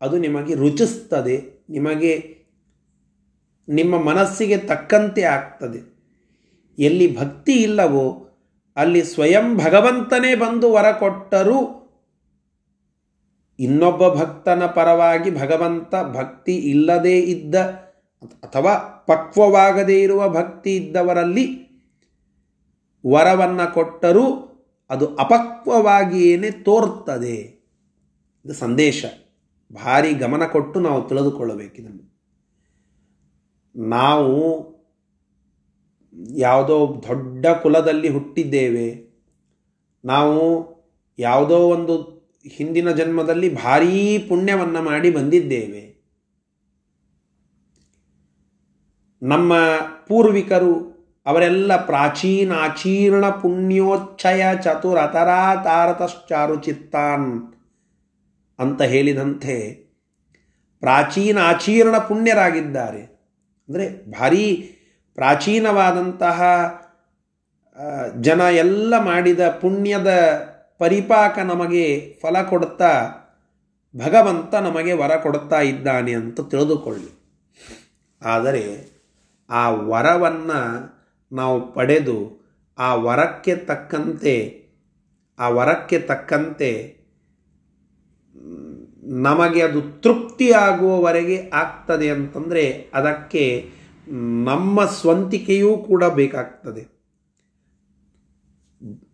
ಅದು ನಿಮಗೆ ರುಚಿಸ್ತದೆ, ನಿಮಗೆ ನಿಮ್ಮ ಮನಸ್ಸಿಗೆ ತಕ್ಕಂತೆ ಆಗ್ತದೆ. ಎಲ್ಲಿ ಭಕ್ತಿ ಇಲ್ಲವೋ, ಅಲ್ಲಿ ಸ್ವಯಂ ಭಗವಂತನೇ ಬಂದು ವರ ಕೊಟ್ಟರೂ ಇನ್ನೊಬ್ಬ ಭಕ್ತನ ಪರವಾಗಿ ಭಗವಂತ ಭಕ್ತಿ ಇಲ್ಲದೇ ಇದ್ದ ಅಥವಾ ಪಕ್ವವಾಗದೇ ಇರುವ ಭಕ್ತಿ ಇದ್ದವರಲ್ಲಿ ವರವನ್ನು ಕೊಟ್ಟರೂ ಅದು ಅಪಕ್ವವಾಗಿಯೇ ತೋರ್ತದೆ. ಇದು ಸಂದೇಶ. ಭಾರಿ ಗಮನ ಕೊಟ್ಟು ನಾವು ತಿಳಿದುಕೊಳ್ಳಬೇಕಿದನ್ನು ನಾವು ಯಾವುದೋ ದೊಡ್ಡ ಕುಲದಲ್ಲಿ ಹುಟ್ಟಿದ್ದೇವೆ. ನಾವು ಯಾವುದೋ ಒಂದು ಹಿಂದಿನ ಜನ್ಮದಲ್ಲಿ ಭಾರೀ ಪುಣ್ಯವನ್ನು ಮಾಡಿ ಬಂದಿದ್ದೇವೆ. ನಮ್ಮ ಪೂರ್ವಿಕರು ಅವರೆಲ್ಲ ಪ್ರಾಚೀನ ಆಚೀರ್ಣ ಪುಣ್ಯೋಚ್ಛಯ ಚತುರತರಾತಾರತಶ್ಚಾರು ಚಿತ್ತಾನ್ ಅಂತ ಹೇಳಿದಂತೆ ಪ್ರಾಚೀನ ಆಚೀರ್ಣ ಪುಣ್ಯರಾಗಿದ್ದಾರೆ. ಅಂದರೆ ಭಾರೀ ಪ್ರಾಚೀನವಾದಂತಹ ಜನ ಎಲ್ಲ ಮಾಡಿದ ಪುಣ್ಯದ ಪರಿಪಾಕ ನಮಗೆ ಫಲ ಕೊಡುತ್ತಾ, ಭಗವಂತ ನಮಗೆ ವರ ಕೊಡುತ್ತಾ ಇದ್ದಾನೆ ಅಂತ ತಿಳಿದುಕೊಳ್ಳಿ. ಆದರೆ ಆ ವರವನ್ನು ನಾವು ಪಡೆದು ಆ ವರಕ್ಕೆ ತಕ್ಕಂತೆ, ಆ ವರಕ್ಕೆ ತಕ್ಕಂತೆ ನಮಗೆ ಅದು ತೃಪ್ತಿಯಾಗುವವರೆಗೆ ಆಗ್ತದೆ ಅಂತಂದರೆ ಅದಕ್ಕೆ ನಮ್ಮ ಸ್ವಂತಿಕೆಯೂ ಕೂಡ ಬೇಕಾಗ್ತದೆ.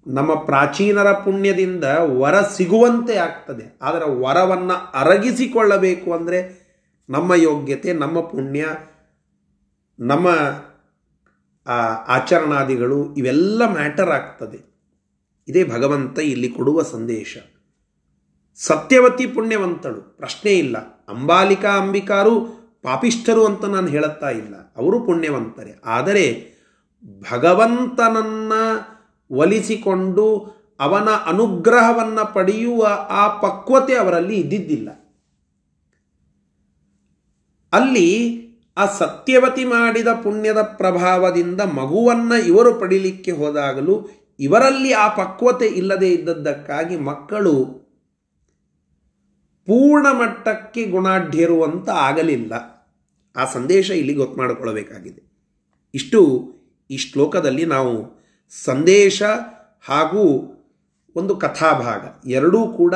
ನಮ್ಮ ಪ್ರಾಚೀನರ ಪುಣ್ಯದಿಂದ ವರ ಸಿಗುವಂತೆ ಆಗ್ತದೆ. ಆದರೆ ವರವನ್ನು ಅರಗಿಸಿಕೊಳ್ಳಬೇಕು ಅಂದರೆ ನಮ್ಮ ಯೋಗ್ಯತೆ, ನಮ್ಮ ಪುಣ್ಯ, ನಮ್ಮ ಆಚರಣಾದಿಗಳು ಇವೆಲ್ಲ ಮ್ಯಾಟರ್ ಆಗ್ತದೆ. ಇದೇ ಭಗವಂತ ಇಲ್ಲಿ ಕೊಡುವ ಸಂದೇಶ. ಸತ್ಯವತಿ ಪುಣ್ಯವಂತಳು. ಪ್ರಶ್ನೆ ಇಲ್ಲ. ಅಂಬಾಲಿಕಾ ಅಂಬಿಕಾರು ಪಾಪಿಷ್ಠರು ಅಂತ ನಾನು ಹೇಳುತ್ತಾ ಇಲ್ಲ. ಅವರು ಪುಣ್ಯವಂತರೇ. ಆದರೆ ಭಗವಂತನನ್ನ ಒಲಿಸಿಕೊಂಡು ಅವನ ಅನುಗ್ರಹವನ್ನು ಪಡೆಯುವ ಆ ಪಕ್ವತೆ ಅವರಲ್ಲಿ ಇದ್ದಿದ್ದಿಲ್ಲ. ಅಲ್ಲಿ ಆ ಸತ್ಯವತಿ ಮಾಡಿದ ಪುಣ್ಯದ ಪ್ರಭಾವದಿಂದ ಮಗುವನ್ನು ಇವರು ಪಡಿಲಿಕ್ಕೆ ಹೋದಾಗಲೂ ಇವರಲ್ಲಿ ಆ ಪಕ್ವತೆ ಇಲ್ಲದೆ ಇದ್ದದ್ದಕ್ಕಾಗಿ ಮಕ್ಕಳು ಪೂರ್ಣ ಮಟ್ಟಕ್ಕೆ ಗುಣಾಢ್ಯರು ಅಂತ ಆಗಲಿಲ್ಲ. ಆ ಸಂದೇಶ ಇಲ್ಲಿ ಗೊತ್ತು ಮಾಡಿಕೊಳ್ಳಬೇಕಾಗಿದೆ ಇಷ್ಟು ಈ ಶ್ಲೋಕದಲ್ಲಿ ನಾವು ಸಂದೇಶ ಹಾಗೂ ಒಂದು ಕಥಾಭಾಗ ಎರಡೂ ಕೂಡ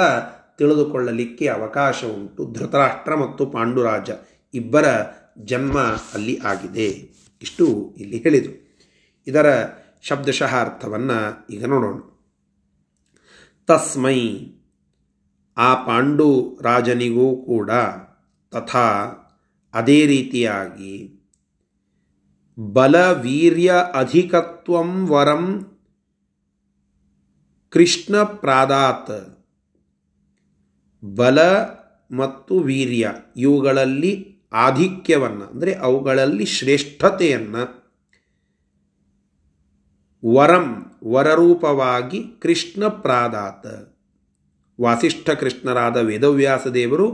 ತಿಳಿದುಕೊಳ್ಳಲಿಕ್ಕೆ ಅವಕಾಶ ಉಂಟು. ಧೃತರಾಷ್ಟ್ರ ಮತ್ತು ಪಾಂಡುರಾಜ ಇಬ್ಬರ ಜನ್ಮ ಅಲ್ಲಿ ಆಗಿದೆ ಇಷ್ಟು ಇಲ್ಲಿ ಹೇಳಿದರು. ಇದರ ಶಬ್ದಶಃ ಅರ್ಥವನ್ನು ಈಗ ನೋಡೋಣ. ತಸ್ಮೈ, ಆ ಪಾಂಡು ರಾಜನಿಗೂ ಕೂಡ ತಥಾ ಅದೇ ರೀತಿಯಾಗಿ ಬಲ ವೀರ್ಯ ಅಧಿಕತ್ವಂ ವರಂ ಕೃಷ್ಣ ಪ್ರಾದಾತ್. ಬಲ ಮತ್ತು ವೀರ್ಯ ಇವುಗಳಲ್ಲಿ ಆಧಿಕ್ಯವನ್ನು, ಅಂದರೆ ಅವುಗಳಲ್ಲಿ ಶ್ರೇಷ್ಠತೆಯನ್ನು ವರಂ, ವರರೂಪವಾಗಿ ಕೃಷ್ಣ ಪ್ರಾದಾತ. ವಾಸಿಷ್ಠ ಕೃಷ್ಣರಾದ ವೇದವ್ಯಾಸ ದೇವರು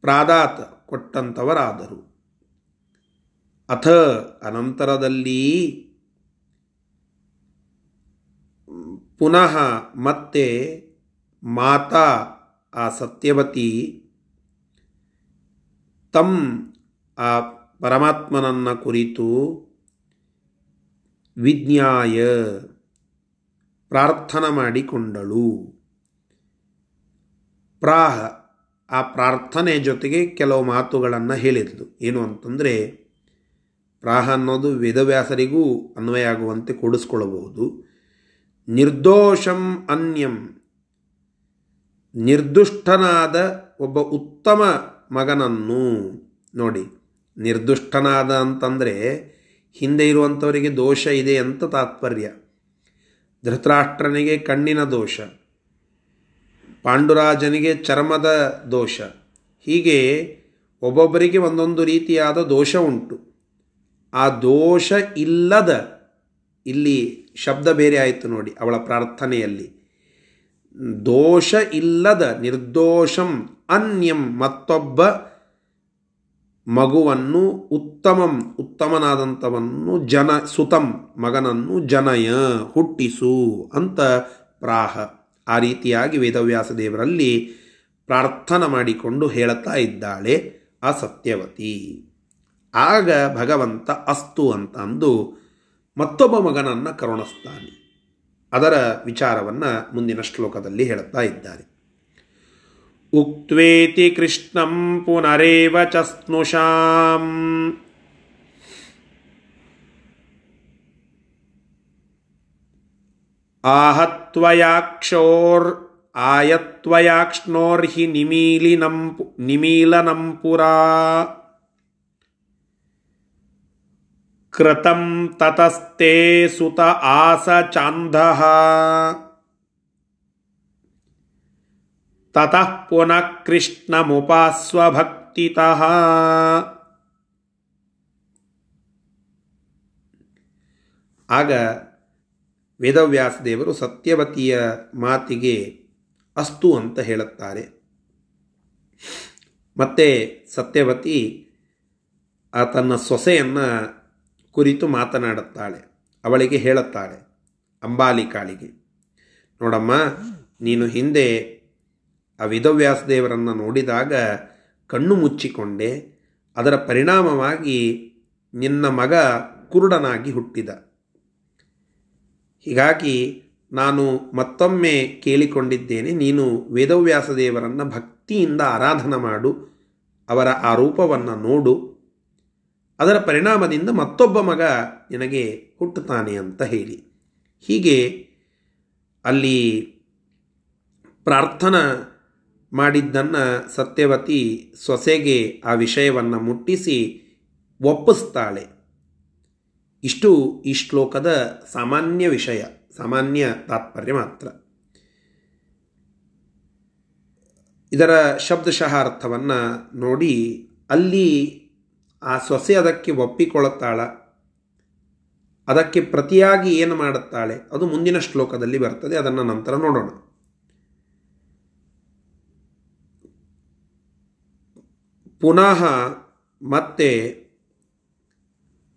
ಪ್ರಾದಾತ ಕೊಟ್ಟಂಥವರಾದರು ಅಥ ಅನಂತರದಲ್ಲಿ ಪುನಃ ಮತ್ತೆ ಮಾತಾ ಆ ಸತ್ಯವತಿ ತಮ್ ಆ ಪರಮಾತ್ಮನನ್ನ ಕುರಿತು ವಿಜ್ಞಾಯ ಪ್ರಾರ್ಥನ ಮಾಡಿಕೊಂಡಳು. ಪ್ರಾಹ ಆ ಪ್ರಾರ್ಥನೆ ಜೊತೆಗೆ ಕೆಲವು ಮಾತುಗಳನ್ನು ಹೇಳಿದ್ಲು. ಏನು ಅಂತಂದರೆ ಪ್ರಾಹ ಅನ್ನೋದು ವೇದವ್ಯಾಸರಿಗೂ ಅನ್ವಯ ಆಗುವಂತೆ ಕೂಡಿಸ್ಕೊಳ್ಳಬಹುದು. ನಿರ್ದೋಷಂ ಅನ್ಯಂ. ನಿರ್ದುಷ್ಟನಾದ ಒಬ್ಬ ಉತ್ತಮ ಮಗನನ್ನು ನೋಡಿ. ನಿರ್ದುಷ್ಟನಾದ ಅಂತಂದರೆ ಹಿಂದೆ ಇರುವಂಥವರಿಗೆ ದೋಷ ಇದೆ ಅಂತ ತಾತ್ಪರ್ಯ. ಧೃತರಾಷ್ಟ್ರನಿಗೆ ಕಣ್ಣಿನ ದೋಷ. ಪಾಂಡುರಾಜನಿಗೆ ಚರ್ಮದ ದೋಷ. ಹೀಗೆ ಒಬ್ಬೊಬ್ಬರಿಗೆ ಒಂದೊಂದು ರೀತಿಯಾದ ದೋಷ ಉಂಟು. ಆ ದೋಷ ಇಲ್ಲದ, ಇಲ್ಲಿ ಶಬ್ದ ಬೇರೆ ಆಯಿತು ನೋಡಿ ಅವಳ ಪ್ರಾರ್ಥನೆಯಲ್ಲಿ. ದೋಷ ಇಲ್ಲದ, ನಿರ್ದೋಷಂ, ಅನ್ಯಂ, ಮತ್ತೊಬ್ಬ ಮಗುವನ್ನು ಉತ್ತಮಂ ಉತ್ತಮನಾದಂಥವನ್ನು ಜನ, ಸುತಂ, ಮಗನನ್ನು ಜನಯ, ಹುಟ್ಟಿಸು ಅಂತ ಪ್ರಾಹ. ಆ ರೀತಿಯಾಗಿ ವೇದವ್ಯಾಸ ದೇವರಲ್ಲಿ ಪ್ರಾರ್ಥನೆ ಮಾಡಿಕೊಂಡು ಹೇಳುತ್ತಾ ಇದ್ದಾಳೆ ಆ ಸತ್ಯವತಿ ಆಗ ಭಗವಂತ ಅಸ್ತು ಅಂತ ಅಂದು ಮತ್ತೊಬ್ಬ ಮಗನನ್ನು ಕರುಣಿಸ್ತಾನೆ ಅದರ ವಿಚಾರವನ್ನು ಮುಂದಿನ ಶ್ಲೋಕದಲ್ಲಿ ಹೇಳುತ್ತಾ ಇದ್ದಾರೆ ಉಕ್ವೇತಿ ಕೃಷ್ಣಂ ಪುನರೇವ ಚ ಸ್ನುಷಾಂ आहत्वयाक्षोर् आयत्वयाक्ष्णोर्हि निमीलिनं निमीलनं पुरा कृतं ततस्ते सुत आस चान्धः ततः पुनः कृष्णमुपास्वभक्तितः ಆಗ ವೇದವ್ಯಾಸ ದೇವರು ಸತ್ಯವತಿಯ ಮಾತಿಗೆ ಅಸ್ತು ಅಂತ ಹೇಳುತ್ತಾರೆ ಮತ್ತೆ ಸತ್ಯವತಿ ಆ ತನ್ನ ಸೊಸೆಯನ್ನು ಕುರಿತು ಮಾತನಾಡುತ್ತಾಳೆ. ಅವಳಿಗೆ ಹೇಳುತ್ತಾಳೆ ಅಂಬಾಲಿಕಾಳಿಗೆ ನೋಡಮ್ಮ, ನೀನು ಹಿಂದೆ ಆ ದೇವರನ್ನು ನೋಡಿದಾಗ ಕಣ್ಣು ಮುಚ್ಚಿಕೊಂಡೆ. ಅದರ ಪರಿಣಾಮವಾಗಿ ನಿನ್ನ ಮಗ ಕುರುಡನಾಗಿ ಹುಟ್ಟಿದ. ಹೀಗಾಗಿ ನಾನು ಮತ್ತೊಮ್ಮೆ ಕೇಳಿಕೊಂಡಿದ್ದೇನೆ, ನೀನು ವೇದವ್ಯಾಸ ದೇವರನ್ನು ಭಕ್ತಿಯಿಂದ ಆರಾಧನೆ ಮಾಡು, ಅವರ ಆ ರೂಪವನ್ನು ನೋಡು. ಅದರ ಪರಿಣಾಮದಿಂದ ಮತ್ತೊಬ್ಬ ಮಗ ನಿನಗೆ ಹುಟ್ಟುತ್ತಾನೆ ಅಂತ ಹೇಳಿ. ಹೀಗೆ ಅಲ್ಲಿ ಪ್ರಾರ್ಥನಾ ಮಾಡಿದ್ದನ್ನು ಸತ್ಯವತಿ ಸೊಸೆಗೆ ಆ ವಿಷಯವನ್ನು ಮುಟ್ಟಿಸಿ ಒಪ್ಪಿಸ್ತಾಳೆ. ಇಷ್ಟು ಈ ಶ್ಲೋಕದ ಸಾಮಾನ್ಯ ವಿಷಯ, ಸಾಮಾನ್ಯ ತಾತ್ಪರ್ಯ ಮಾತ್ರ. ಇದರ ಶಬ್ದಶಃ ಅರ್ಥವನ್ನು ನೋಡಿ ಅಲ್ಲಿ ಆ ಸೊಸೆ ಅದಕ್ಕೆ ಒಪ್ಪಿಕೊಳ್ಳುತ್ತಾಳ. ಅದಕ್ಕೆ ಪ್ರತಿಯಾಗಿ ಏನು ಮಾಡುತ್ತಾಳೆ? ಅದು ಮುಂದಿನ ಶ್ಲೋಕದಲ್ಲಿ ಬರ್ತದೆ, ಅದನ್ನು ನಂತರ ನೋಡೋಣ. ಪುನಃ ಮತ್ತೆ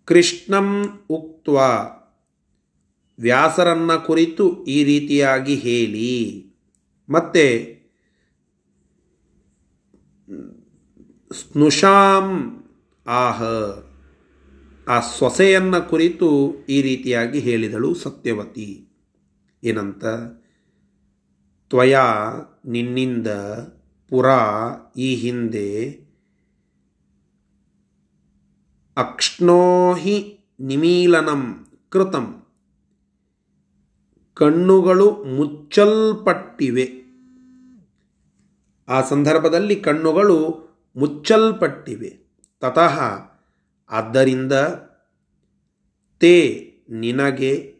ಕೃಷ್ಣಂ ಉಕ್ತ ವ್ಯಾಸರನ್ನ ಕುರಿತು ಈ ರೀತಿಯಾಗಿ ಹೇಳಿ. ಮತ್ತೆ ಸ್ನುಷಾಂ ಆಹ. ಆ ಸೊಸೆಯನ್ನು ಕುರಿತು ಈ ರೀತಿಯಾಗಿ ಹೇಳಿದಳು ಸತ್ಯವತಿ. ಏನಂತ? ತ್ವಯ ನಿನ್ನಿಂದ ಪುರ ಈ ಹಿಂದೆ ಅಕ್ಷ್ಣೋಹಿ ನಿಮೀಲನಂ ಕೃತಂ. ಕಣ್ಣುಗಳು ಮುಚ್ಚಲ್ಪಟ್ಟಿವೆ. ಆ ಸಂದರ್ಭದಲ್ಲಿ ಕಣ್ಣುಗಳು ಮುಚ್ಚಲ್ಪಟ್ಟಿವೆ. ತತಃ ಆದ್ದರಿಂದ ತೇ ನಿನಗೆ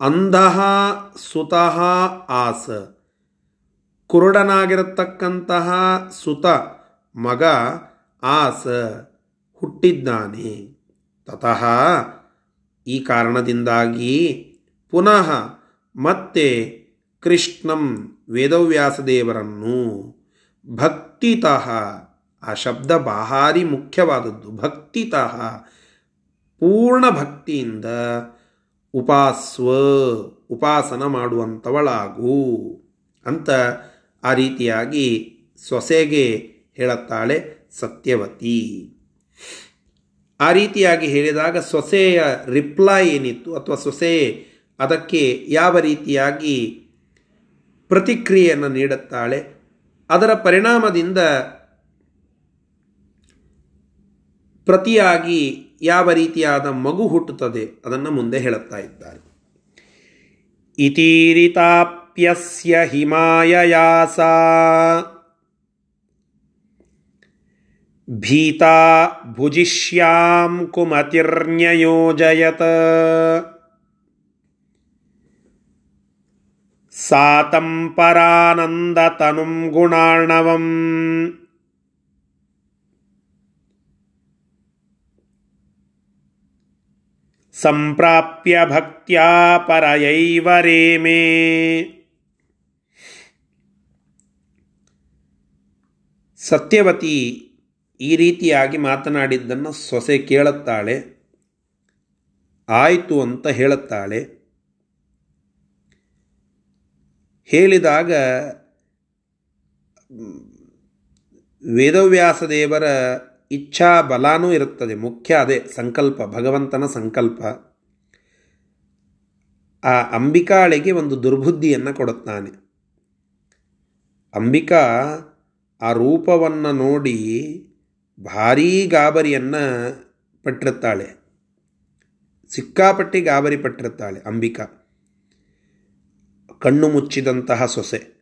ಅಂಧಃ ಸುತಃ ಆಸ. ಕುರುಡನಾಗಿರತಕ್ಕಂತಹ ಸುತ ಮಗ ಆಸ ಹುಟ್ಟಿದ್ದಾನೆ. ತತಃ ಈ ಕಾರಣದಿಂದಾಗಿ ಪುನಃ ಮತ್ತೆ ಕೃಷ್ಣಂ ವೇದವ್ಯಾಸದೇವರನ್ನು ಭಕ್ತಿತಃ ಆ ಶಬ್ದ ಬಾಹಾರಿ ಮುಖ್ಯವಾದದ್ದು. ಭಕ್ತಿತಃ, ಪೂರ್ಣ ಭಕ್ತಿಯಿಂದ ಉಪಾಸ್ವ, ಉಪಾಸನ ಮಾಡುವಂಥವಳಾಗು ಅಂತ ಆ ರೀತಿಯಾಗಿ ಸೊಸೆಗೆ ಹೇಳುತ್ತಾಳೆ ಸತ್ಯವತಿ. ಆ ರೀತಿಯಾಗಿ ಹೇಳಿದಾಗ ಸೊಸೆಯ ರಿಪ್ಲೈ ಏನಿತ್ತು ಅಥವಾ ಸೊಸೆ ಅದಕ್ಕೆ ಯಾವ ರೀತಿಯಾಗಿ ಪ್ರತಿಕ್ರಿಯೆಯನ್ನು ನೀಡುತ್ತಾಳೆ, ಅದರ ಪರಿಣಾಮದಿಂದ ಪ್ರತಿಯಾಗಿ ಯಾವ ರೀತಿಯಾದ ಮಗು ಹುಟ್ಟುತ್ತದೆ ಅದನ್ನು ಮುಂದೆ ಹೇಳುತ್ತಾ ಇದ್ದಾರೆ. ಇತೀರಿತಾಪ್ಯಸ್ಯ ಹಿಮಾಯಯಾಸ ಭೀತಾ ಭುಜಿಷ್ಯಾಂ ಕುಮತಿರ್ನ್ಯಯೋಜಯತ. ಸಾತಂ ಪರಾನಂದತನುಂ ಗುಣಾರ್ಣವಂ. ಸಂಪ್ರಾಪ್ಯ ಭಕ್ತ್ಯಾ ಪರಯೈವ ಸತ್ಯವತಿ ಈ ರೀತಿಯಾಗಿ ಮಾತನಾಡಿದ್ದನ್ನು ಸೊಸೆ ಕೇಳುತ್ತಾಳೆ. ಆಯಿತು ಅಂತ ಹೇಳುತ್ತಾಳೆ. ಹೇಳಿದಾಗ ವೇದವ್ಯಾಸ ದೇವರ ಇಚ್ಛಾ ಬಲಾನೂ ಇರುತ್ತದೆ. ಮುಖ್ಯ ಅದೇ ಸಂಕಲ್ಪ, ಭಗವಂತನ ಸಂಕಲ್ಪ. ಆ ಅಂಬಿಕಾಳಿಗೆ ಒಂದು ದುರ್ಬುದ್ಧಿಯನ್ನು ಕೊಡುತ್ತಾನೆ. ಅಂಬಿಕಾ ಆ ರೂಪವನ್ನು ನೋಡಿ ಭಾರೀ ಗಾಬರಿಯನ್ನು ಪಟ್ಟಿರುತ್ತಾಳೆ. ಸಿಕ್ಕಾಪಟ್ಟಿ ಗಾಬರಿ ಪಟ್ಟಿರುತ್ತಾಳೆ ಅಂಬಿಕಾ. ಕಣ್ಣು ಮುಚ್ಚಿದಂತಹ ಸೊಸೆ.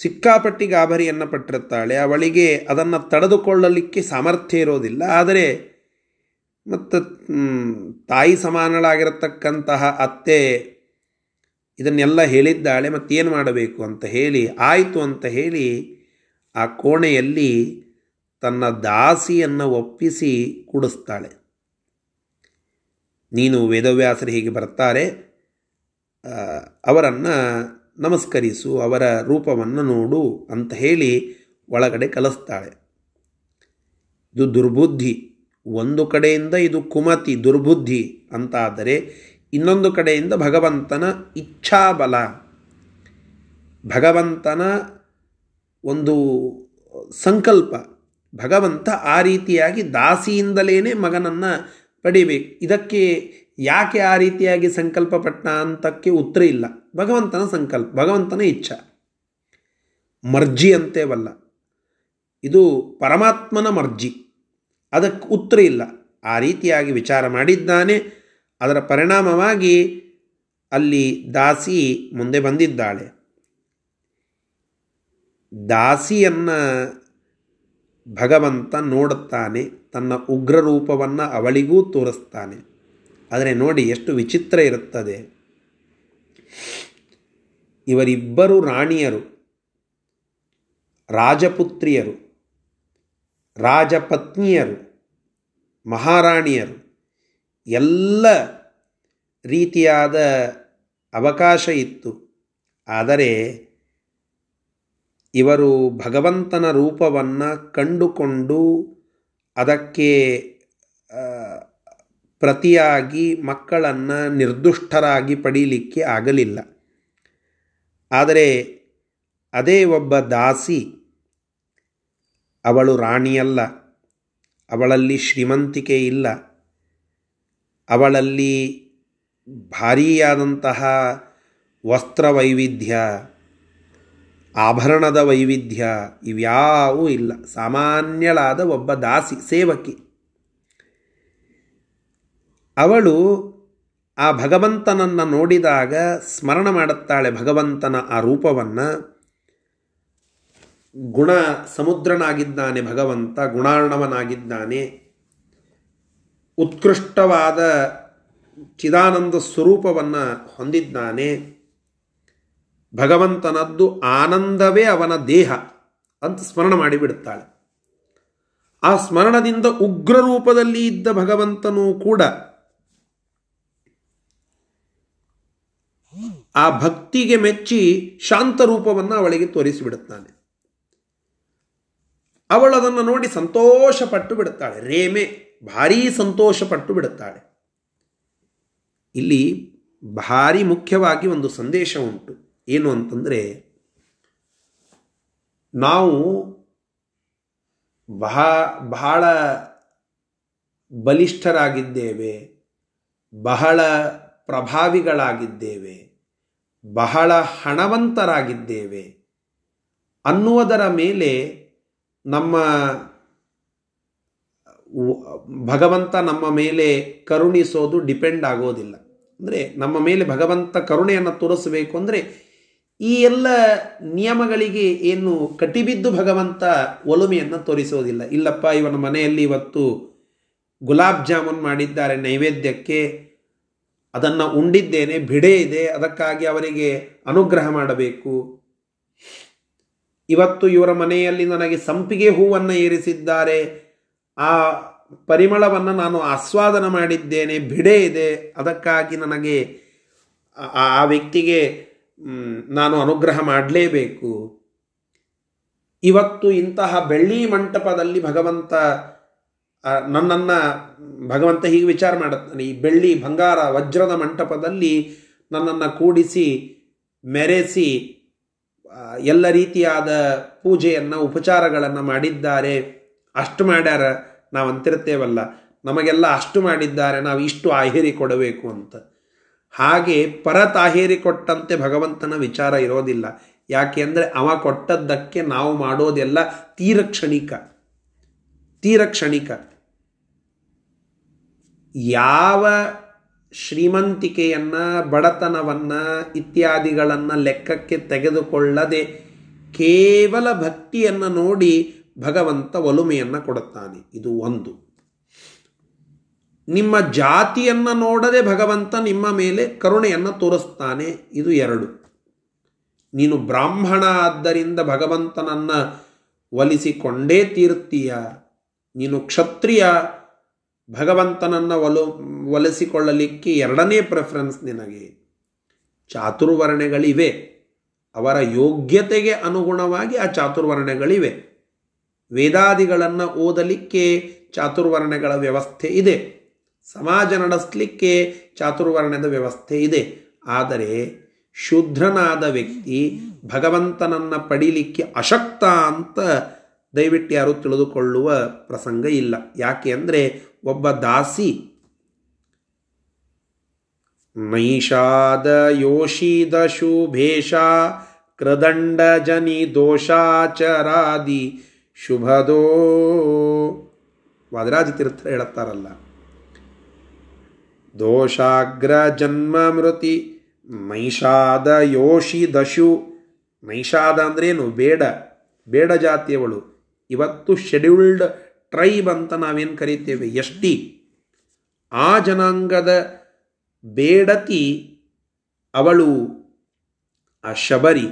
ಸಿಕ್ಕಾಪಟ್ಟಿ ಗಾಬರಿಯನ್ನು ಪಟ್ಟಿರುತ್ತಾಳೆ ಅವಳಿಗೆ ಅದನ್ನು ತಡೆದುಕೊಳ್ಳಲಿಕ್ಕೆ ಸಾಮರ್ಥ್ಯ ಇರೋದಿಲ್ಲ. ಆದರೆ ಮತ್ತು ತಾಯಿ ಸಮಾನಳಾಗಿರತಕ್ಕಂತಹ ಅತ್ತೆ ಇದನ್ನೆಲ್ಲ ಹೇಳಿದ್ದಾಳೆ. ಮತ್ತೇನು ಮಾಡಬೇಕು ಅಂತ ಹೇಳಿ, ಆಯಿತು ಅಂತ ಹೇಳಿ ಆ ಕೋಣೆಯಲ್ಲಿ ತನ್ನ ದಾಸಿಯನ್ನು ಒಪ್ಪಿಸಿ ಕೂಡಿಸ್ತಾಳೆ. ನೀನು ವೇದವ್ಯಾಸರು ಹೀಗೆ ಬರ್ತಾರೆ. ಅವರನ್ನು ನಮಸ್ಕರಿಸು, ಅವರ ರೂಪವನ್ನು ನೋಡು ಅಂತ ಹೇಳಿ ಒಳಗಡೆ ಕಲಿಸ್ತಾಳೆ. ಇದು ದುರ್ಬುದ್ಧಿ. ಒಂದು ಕಡೆಯಿಂದ ಇದು ಕುಮತಿ, ದುರ್ಬುದ್ಧಿ ಅಂತಾದರೆ ಇನ್ನೊಂದು ಕಡೆಯಿಂದ ಭಗವಂತನ ಇಚ್ಛಾಬಲ. ಭಗವಂತನ ಒಂದು ಸಂಕಲ್ಪ. ಭಗವಂತ ಆ ರೀತಿಯಾಗಿ ದಾಸಿಯಿಂದಲೇ ಮಗನನ್ನು ಪಡಿಬೇಕು. ಇದಕ್ಕೆ ಯಾಕೆ ಆ ರೀತಿಯಾಗಿ ಸಂಕಲ್ಪ ಪಟ್ಟ ಅಂತಕ್ಕೆ ಉತ್ತರ ಇಲ್ಲ? ಭಗವಂತನ ಸಂಕಲ್ಪ, ಭಗವಂತನ ಇಚ್ಛ. ಮರ್ಜಿ ಅಂತೇವಲ್ಲ. ಇದು ಪರಮಾತ್ಮನ ಮರ್ಜಿ. ಅದಕ್ಕೆ ಉತ್ತರ ಇಲ್ಲ. ಆ ರೀತಿಯಾಗಿ ವಿಚಾರ ಮಾಡಿದ್ದಾನೆ. ಅದರ ಪರಿಣಾಮವಾಗಿ ಅಲ್ಲಿ ದಾಸಿ ಮುಂದೆ ಬಂದಿದ್ದಾಳೆ. ದಾಸಿಯನ್ನು ಭಗವಂತ ನೋಡುತ್ತಾನೆ. ತನ್ನ ಉಗ್ರ ರೂಪವನ್ನು ಅವಳಿಗೂ ತೋರಿಸ್ತಾನೆ. ಆದರೆ ನೋಡಿ ಎಷ್ಟು ವಿಚಿತ್ರ ಇರುತ್ತದೆ. ಇವರಿಬ್ಬರು ರಾಣಿಯರು, ರಾಜಪುತ್ರಿಯರು, ರಾಜಪತ್ನಿಯರು, ಮಹಾರಾಣಿಯರು, ಎಲ್ಲ ರೀತಿಯಾದ ಅವಕಾಶ ಇತ್ತು. ಆದರೆ ಇವರು ಭಗವಂತನ ರೂಪವನ್ನು ಕಂಡುಕೊಂಡು ಅದಕ್ಕೆ ಪ್ರತಿಯಾಗಿ ಮಕ್ಕಳನ್ನು ನಿರ್ದುಷ್ಟರಾಗಿ ಪಡೀಲಿಕ್ಕೆ ಆಗಲಿಲ್ಲ. ಆದರೆ ಅದೇ ಒಬ್ಬ ದಾಸಿ, ಅವಳು ರಾಣಿಯಲ್ಲ, ಅವಳಲ್ಲಿ ಶ್ರೀಮಂತಿಕೆ ಇಲ್ಲ, ಅವಳಲ್ಲಿ ಭಾರೀಯಾದಂತಹ ವಸ್ತ್ರ ವೈವಿಧ್ಯ ಆಭರಣದ ವೈವಿಧ್ಯ ಇವ್ಯಾವೂ ಇಲ್ಲ. ಸಾಮಾನ್ಯಳಾದ ಒಬ್ಬ ದಾಸಿ, ಸೇವಕಿ. ಅವಳು ಆ ಭಗವಂತನನ್ನು ನೋಡಿದಾಗ ಸ್ಮರಣ ಮಾಡುತ್ತಾಳೆ ಭಗವಂತನ ಆ ರೂಪವನ್ನು. ಗುಣ ಸಮುದ್ರನಾಗಿದ್ದಾನೆ ಭಗವಂತ, ಗುಣಾರ್ಣವನಾಗಿದ್ದಾನೆ. ಉತ್ಕೃಷ್ಟವಾದ ಚಿದಾನಂದ ಸ್ವರೂಪವನ್ನು ಹೊಂದಿದ್ದಾನೆ. ಭಗವಂತನದ್ದು ಆನಂದವೇ ಅವನ ದೇಹ ಅಂತ ಸ್ಮರಣ ಮಾಡಿಬಿಡುತ್ತಾಳೆ. ಆ ಸ್ಮರಣದಿಂದ ಉಗ್ರ ರೂಪದಲ್ಲಿ ಇದ್ದ ಭಗವಂತನೂ ಕೂಡ ಆ ಭಕ್ತಿಗೆ ಮೆಚ್ಚಿ ಶಾಂತ ರೂಪವನ್ನು ಅವಳಿಗೆ ತೋರಿಸಿಬಿಡುತ್ತಾನೆ. ಅವಳು ಅದನ್ನು ನೋಡಿ ಸಂತೋಷಪಟ್ಟು ಬಿಡುತ್ತಾಳೆ. ರೇಮೆ ಭಾರೀ ಸಂತೋಷಪಟ್ಟು ಬಿಡುತ್ತಾಳೆ. ಇಲ್ಲಿ ಭಾರಿ ಮುಖ್ಯವಾಗಿ ಒಂದು ಸಂದೇಶ ಉಂಟು. ಏನು ಅಂತಂದರೆ, ನಾವು ಬಹ, ಬಹಳ ಬಲಿಷ್ಠರಾಗಿದ್ದೇವೆ, ಬಹಳ ಪ್ರಭಾವಿಗಳಾಗಿದ್ದೇವೆ ಬಹಳ ಹಣವಂತರಾಗಿದ್ದೇವೆ. ಅನ್ನುವುದರ ಮೇಲೆ ನಮ್ಮ ಭಗವಂತ ನಮ್ಮ ಮೇಲೆ ಕರುಣಿಸೋದು ಡಿಪೆಂಡ್ ಆಗೋದಿಲ್ಲ. ಅಂದರೆ ನಮ್ಮ ಮೇಲೆ ಭಗವಂತ ಕರುಣೆಯನ್ನು ತೋರಿಸಬೇಕು ಅಂದರೆ ಈ ಎಲ್ಲ ನಿಯಮಗಳಿಗೆ ಏನು ಕಟಿಬಿದ್ದು ಭಗವಂತ ಒಲುಮೆಯನ್ನು ತೋರಿಸೋದಿಲ್ಲ. ಇಲ್ಲಪ್ಪ, ಇವನ ಮನೆಯಲ್ಲಿ ಇವತ್ತು ಗುಲಾಬ್ ಜಾಮೂನ್ ಮಾಡಿದ್ದಾರೆ ನೈವೇದ್ಯಕ್ಕೆ. ಅದನ್ನು ಉಂಡಿದ್ದೇನೆ, ಬಿಡೆ ಇದೆ, ಅದಕ್ಕಾಗಿ ಅವರಿಗೆ ಅನುಗ್ರಹ ಮಾಡಬೇಕು. ಇವತ್ತು ಇವರ ಮನೆಯಲ್ಲಿ ನನಗೆ ಸಂಪಿಗೆ ಹೂವನ್ನು ಏರಿಸಿದ್ದಾರೆ. ಆ ಪರಿಮಳವನ್ನು ನಾನು ಆಸ್ವಾದನ ಮಾಡಿದ್ದೇನೆ, ಬಿಡೆ ಇದೆ. ಅದಕ್ಕಾಗಿ ನನಗೆ ಆ ವ್ಯಕ್ತಿಗೆ ನಾನು ಅನುಗ್ರಹ ಮಾಡಲೇಬೇಕು. ಇವತ್ತು ಇಂತಹ ಬೆಳ್ಳಿ ಮಂಟಪದಲ್ಲಿ ಭಗವಂತ ನನ್ನನ್ನು ಭಗವಂತ ಹೀಗೆ ವಿಚಾರ ಮಾಡುತ್ತಾನೆ, ಈ ಬೆಳ್ಳಿ, ಬಂಗಾರ, ವಜ್ರದ ಮಂಟಪದಲ್ಲಿ ನನ್ನನ್ನು ಕೂಡಿಸಿ, ಮೆರೆಸಿ ಎಲ್ಲ ರೀತಿಯಾದ ಪೂಜೆಯನ್ನು, ಉಪಚಾರಗಳನ್ನು ಮಾಡಿದ್ದಾರೆ. ಅಷ್ಟು ಮಾಡ್ಯಾರ ನಾವು ಅಂತಿರ್ತೇವಲ್ಲ ನಮಗೆಲ್ಲ ಅಷ್ಟು ಮಾಡಿದ್ದಾರೆ, ನಾವು ಇಷ್ಟು ಆಹೇರಿ ಕೊಡಬೇಕು ಅಂತ. ಹಾಗೆ ಪರ ತಾಹೇರಿ ಕೊಟ್ಟಂತೆ ಭಗವಂತನ ವಿಚಾರ ಇರೋದಿಲ್ಲ. ಯಾಕೆ ಅಂದರೆ ಅವ ಕೊಟ್ಟದ್ದಕ್ಕೆ ನಾವು ಮಾಡೋದೆಲ್ಲ ತೀರ ಕ್ಷಣಿಕ. ತೀರ ಕ್ಷಣಿಕ. ಯಾವ ಶ್ರೀಮಂತಿಕೆಯನ್ನು, ಬಡತನವನ್ನು ಇತ್ಯಾದಿಗಳನ್ನು ಲೆಕ್ಕಕ್ಕೆ ತೆಗೆದುಕೊಳ್ಳದೆ ಕೇವಲ ಭಕ್ತಿಯನ್ನು ನೋಡಿ ಭಗವಂತ ಒಲುಮೆಯನ್ನು ಕೊಡುತ್ತಾನೆ. ಇದು ಒಂದು. ನಿಮ್ಮ ಜಾತಿಯನ್ನು ನೋಡದೆ ಭಗವಂತ ನಿಮ್ಮ ಮೇಲೆ ಕರುಣೆಯನ್ನು ತೋರಿಸ್ತಾನೆ. ಇದು ಎರಡು. ನೀನು ಬ್ರಾಹ್ಮಣ ಆದ್ದರಿಂದ ಭಗವಂತನನ್ನು ಒಲಿಸಿಕೊಂಡೇ ತೀರ್ತೀಯ ನೀನು ಕ್ಷತ್ರಿಯ ಭಗವಂತನನ್ನು ಒಲು, ಒಲಿಸಿಕೊಳ್ಳಲಿಕ್ಕೆ ಎರಡನೇ ಪ್ರೆಫರೆನ್ಸ್ ನಿನಗೆ. ಚಾತುರ್ವರ್ಣೆಗಳಿವೆ. ಅವರ ಯೋಗ್ಯತೆಗೆ ಅನುಗುಣವಾಗಿ ಆ ಚಾತುರ್ವರ್ಣೆಗಳಿವೆ. ವೇದಾದಿಗಳನ್ನು ಓದಲಿಕ್ಕೆ ಚಾತುರ್ವರ್ಣಗಳ ವ್ಯವಸ್ಥೆ ಇದೆ. ಸಮಾಜ ನಡೆಸಲಿಕ್ಕೆ ಚಾತುರ್ವರ್ಣದ ವ್ಯವಸ್ಥೆ ಇದೆ. ಆದರೆ ಶುದ್ರನಾದ ವ್ಯಕ್ತಿ ಭಗವಂತನನ್ನು ಪಡೀಲಿಕ್ಕೆ ಅಶಕ್ತ ಅಂತ ದಯವಿಟ್ಟು ಯಾರು ತಿಳಿದುಕೊಳ್ಳುವ ಪ್ರಸಂಗ ಇಲ್ಲ. ಯಾಕೆ ಅಂದರೆ ಒಬ್ಬ ದಾಸಿ. ನೈಷಾದ ದಶು ಶುಭೇಶ ಕೃದಂಡ ಜನಿ ದೋಷಾಚರಾದಿ ಶುಭದೋ. ವಾದರಾಜ ತೀರ್ಥ ಹೇಳುತ್ತಾರಲ್ಲ. ದೋಷಾಗ್ರ ಜನ್ಮ ಮೃತಿ ನೈಷಾದ ಯೋಷಿ ದಶು ನೈಷಾದ ಅಂದ್ರೇನು? ಬೇಡ. ಬೇಡ ಜಾತಿಯವಳು. ಇವತ್ತು ಶೆಡ್ಯೂಲ್ಡ್ ಟ್ರೈಬ್ ಅಂತ ನಾವೇನು ಕರಿತೇವೆ? ಎಷ್ಟಿ. ಆ ಜನಾಂಗದ ಬೇಡತಿ ಅವಳು, ಆ ಶಬರಿ,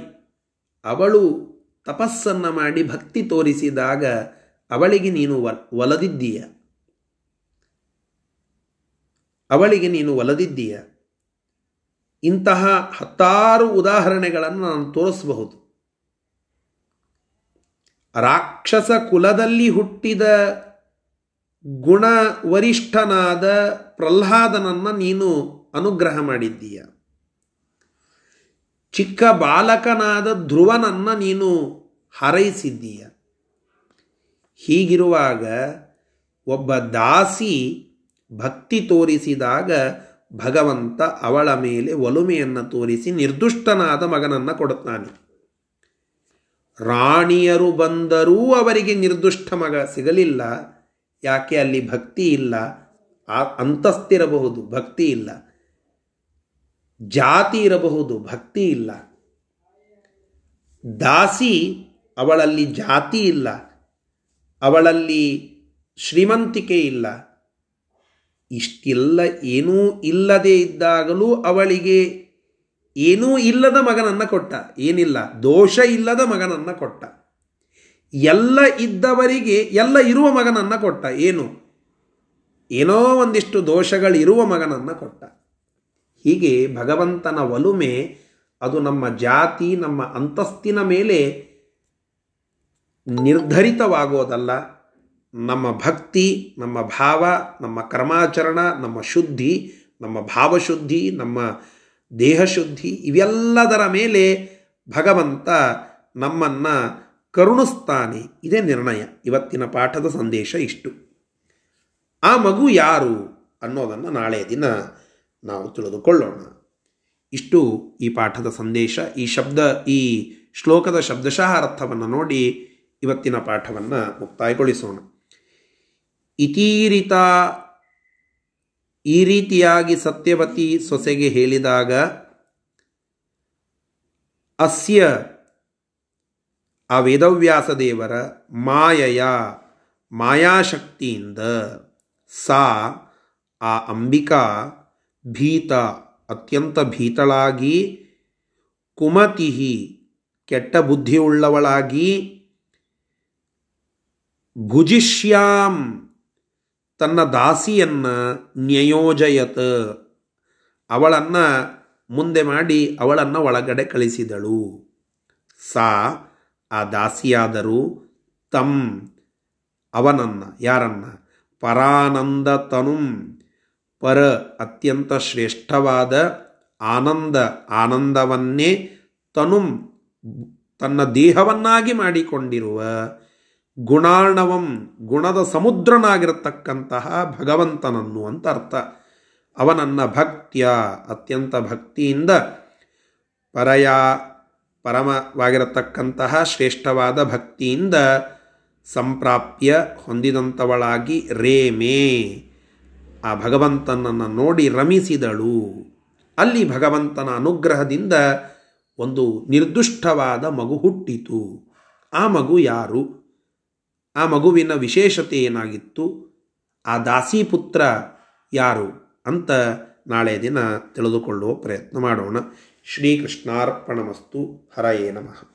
ಅವಳು ತಪಸ್ಸನ್ನು ಮಾಡಿ ಭಕ್ತಿ ತೋರಿಸಿದಾಗ ಅವಳಿಗೆ ನೀನು ಒಲದಿದ್ದೀಯ. ಅವಳಿಗೆ ನೀನು ಒಲದಿದ್ದೀಯ. ಇಂತಹ ಹತ್ತಾರು ಉದಾಹರಣೆಗಳನ್ನು ನಾನು ತೋರಿಸಬಹುದು. ರಾಕ್ಷಸ ಕುಲದಲ್ಲಿ ಹುಟ್ಟಿದ ಗುಣವರಿಷ್ಠನಾದ ಪ್ರಹ್ಲಾದನನ್ನು ನೀನು ಅನುಗ್ರಹ ಮಾಡಿದ್ದೀಯ. ಚಿಕ್ಕ ಬಾಲಕನಾದ ಧ್ರುವನನ್ನು ನೀನು ಹಾರೈಸಿದ್ದೀಯ. ಹೀಗಿರುವಾಗ ಒಬ್ಬ ದಾಸಿ ಭಕ್ತಿ ತೋರಿಸಿದಾಗ ಭಗವಂತ ಅವಳ ಮೇಲೆ ಒಲುಮೆಯನ್ನು ತೋರಿಸಿ ನಿರ್ದುಷ್ಟನಾದ ಮಗನನ್ನು ಕೊಡುತ್ತಾನೆ. ರಾಣಿಯರು ಬಂದರೂ ಅವರಿಗೆ ನಿರ್ದುಷ್ಟ ಮಗ ಸಿಗಲಿಲ್ಲ. ಯಾಕೆ? ಅಲ್ಲಿ ಭಕ್ತಿ ಇಲ್ಲ. ಅಂತಸ್ತಿರಬಹುದು, ಭಕ್ತಿ ಇಲ್ಲ. ಜಾತಿ ಇರಬಹುದು, ಭಕ್ತಿ ಇಲ್ಲ. ದಾಸಿ ಅವಳಲ್ಲಿ ಜಾತಿ ಇಲ್ಲ. ಅವಳಲ್ಲಿ ಶ್ರೀಮಂತಿಕೆ ಇಲ್ಲ. ಇಷ್ಟೆಲ್ಲ, ಏನೂ ಇಲ್ಲದೇ ಇದ್ದಾಗಲೂ ಅವಳಿಗೆ ಏನೂ ಇಲ್ಲದ ಮಗನನ್ನು ಕೊಟ್ಟ, ಏನಿಲ್ಲ, ದೋಷ ಇಲ್ಲದ ಮಗನನ್ನು ಕೊಟ್ಟ. ಎಲ್ಲ ಇದ್ದವರಿಗೆ, ಎಲ್ಲ ಇರುವ ಮಗನನ್ನು ಕೊಟ್ಟ, ಏನು? ಏನೋ ಒಂದಿಷ್ಟು ದೋಷಗಳಿರುವ ಮಗನನ್ನು ಕೊಟ್ಟ. ಹೀಗೆ ಭಗವಂತನ ಒಲುಮೆ ಅದು ನಮ್ಮ ಜಾತಿ, ನಮ್ಮ ಅಂತಸ್ತಿನ ಮೇಲೆ ನಿರ್ಧರಿತವಾಗೋದಲ್ಲ. ನಮ್ಮ ಭಕ್ತಿ, ನಮ್ಮ ಭಾವ, ನಮ್ಮ ಕರ್ಮಾಚರಣ, ನಮ್ಮ ಶುದ್ಧಿ, ನಮ್ಮ ಭಾವಶುದ್ಧಿ, ನಮ್ಮ ದೇಹಶುದ್ಧಿ ಇವೆಲ್ಲದರ ಮೇಲೆ ಭಗವಂತ ನಮ್ಮನ್ನು ಕರುಣಿಸ್ತಾನೆ. ಇದೇ ನಿರ್ಣಯ. ಇವತ್ತಿನ ಪಾಠದ ಸಂದೇಶ ಇಷ್ಟು. ಆ ಮಗು ಯಾರು ಅನ್ನೋದನ್ನು ನಾಳೆ ದಿನ ನಾವು ತಿಳಿದುಕೊಳ್ಳೋಣ. ಇಷ್ಟು ಈ ಪಾಠದ ಸಂದೇಶ. ಈ ಶಬ್ದ, ಈ ಶ್ಲೋಕದ ಶಬ್ದಶಃ ಅರ್ಥವನ್ನು ನೋಡಿ ಇವತ್ತಿನ ಪಾಠವನ್ನು ಮುಕ್ತಾಯಗೊಳಿಸೋಣ. ಇತೀರಿತ ಈ ರೀತಿಯಾಗಿ ಸತ್ಯವತಿ ಸೊಸೆಗೆ ಹೇಳಿದಾಗ, ಅಸ್ಯ ಆ ವೇದವ್ಯಾಸ ದೇವರ ಮಾಯಯ ಮಾಯಾಶಕ್ತಿಯಿಂದ ಸಾ ಆ ಅಂಬಿಕಾ ಭೀತ, ಅತ್ಯಂತ ಭೀತಳಾಗಿ ಕುಮತಿ ಕೆಟ್ಟ ಬುದ್ಧಿಯುಳ್ಳವಳಾಗಿ ಭುಜಿಷ್ಯಾಂ ತನ್ನ ದಾಸಿಯನ್ನು ನ್ಯಯೋಜಯತ. ಅವಳನ್ನು ಮುಂದೆ ಮಾಡಿ ಅವಳನ್ನು ಒಳಗಡೆ ಕಳಿಸಿದಳು. ಸಾ, ಆ ದಾಸಿಯಾದರೂ ತಂ, ಅವನನ್ನು, ಯಾರನ್ನ? ಪರಾನಂದ ತನುಂ ಪರ, ಅತ್ಯಂತ ಶ್ರೇಷ್ಠವಾದ ಆನಂದ, ಆನಂದವನ್ನೇ ತನುಂ, ತನ್ನ ದೇಹವನ್ನಾಗಿ ಮಾಡಿಕೊಂಡಿರುವ. ಗುಣಾರ್ಣವಂ ಗುಣದ ಸಮುದ್ರನಾಗಿರತಕ್ಕಂತಹ ಭಗವಂತನನ್ನು ಅಂತ ಅರ್ಥ. ಅವನನ್ನ ಭಕ್ತಿಯ, ಅತ್ಯಂತ ಭಕ್ತಿಯಿಂದ ಪರಯ, ಪರಮವಾಗಿರತಕ್ಕಂತಹ ಶ್ರೇಷ್ಠವಾದ ಭಕ್ತಿಯಿಂದ ಸಂಪ್ರಾಪ್ಯ ಹೊಂದಿದಂಥವಳಾಗಿ ರೇಮೇ. ಆ ಭಗವಂತನನ್ನು ನೋಡಿ ರಮಿಸಿದಳು. ಅಲ್ಲಿ ಭಗವಂತನ ಅನುಗ್ರಹದಿಂದ ಒಂದು ನಿರ್ದುಷ್ಟವಾದ ಮಗು ಹುಟ್ಟಿತು. ಆ ಮಗು ಯಾರು? ಆ ಮಗುವಿನ ವಿಶೇಷತೆ ಏನಾಗಿತ್ತು? ಆ ದಾಸಿ ಪುತ್ರ ಯಾರು ಅಂತ ನಾಳೆ ದಿನ ತಿಳಿದುಕೊಳ್ಳುವ ಪ್ರಯತ್ನ ಮಾಡೋಣ. ಶ್ರೀಕೃಷ್ಣಾರ್ಪಣಮಸ್ತು. ಹರಯೇ ನಮಃ.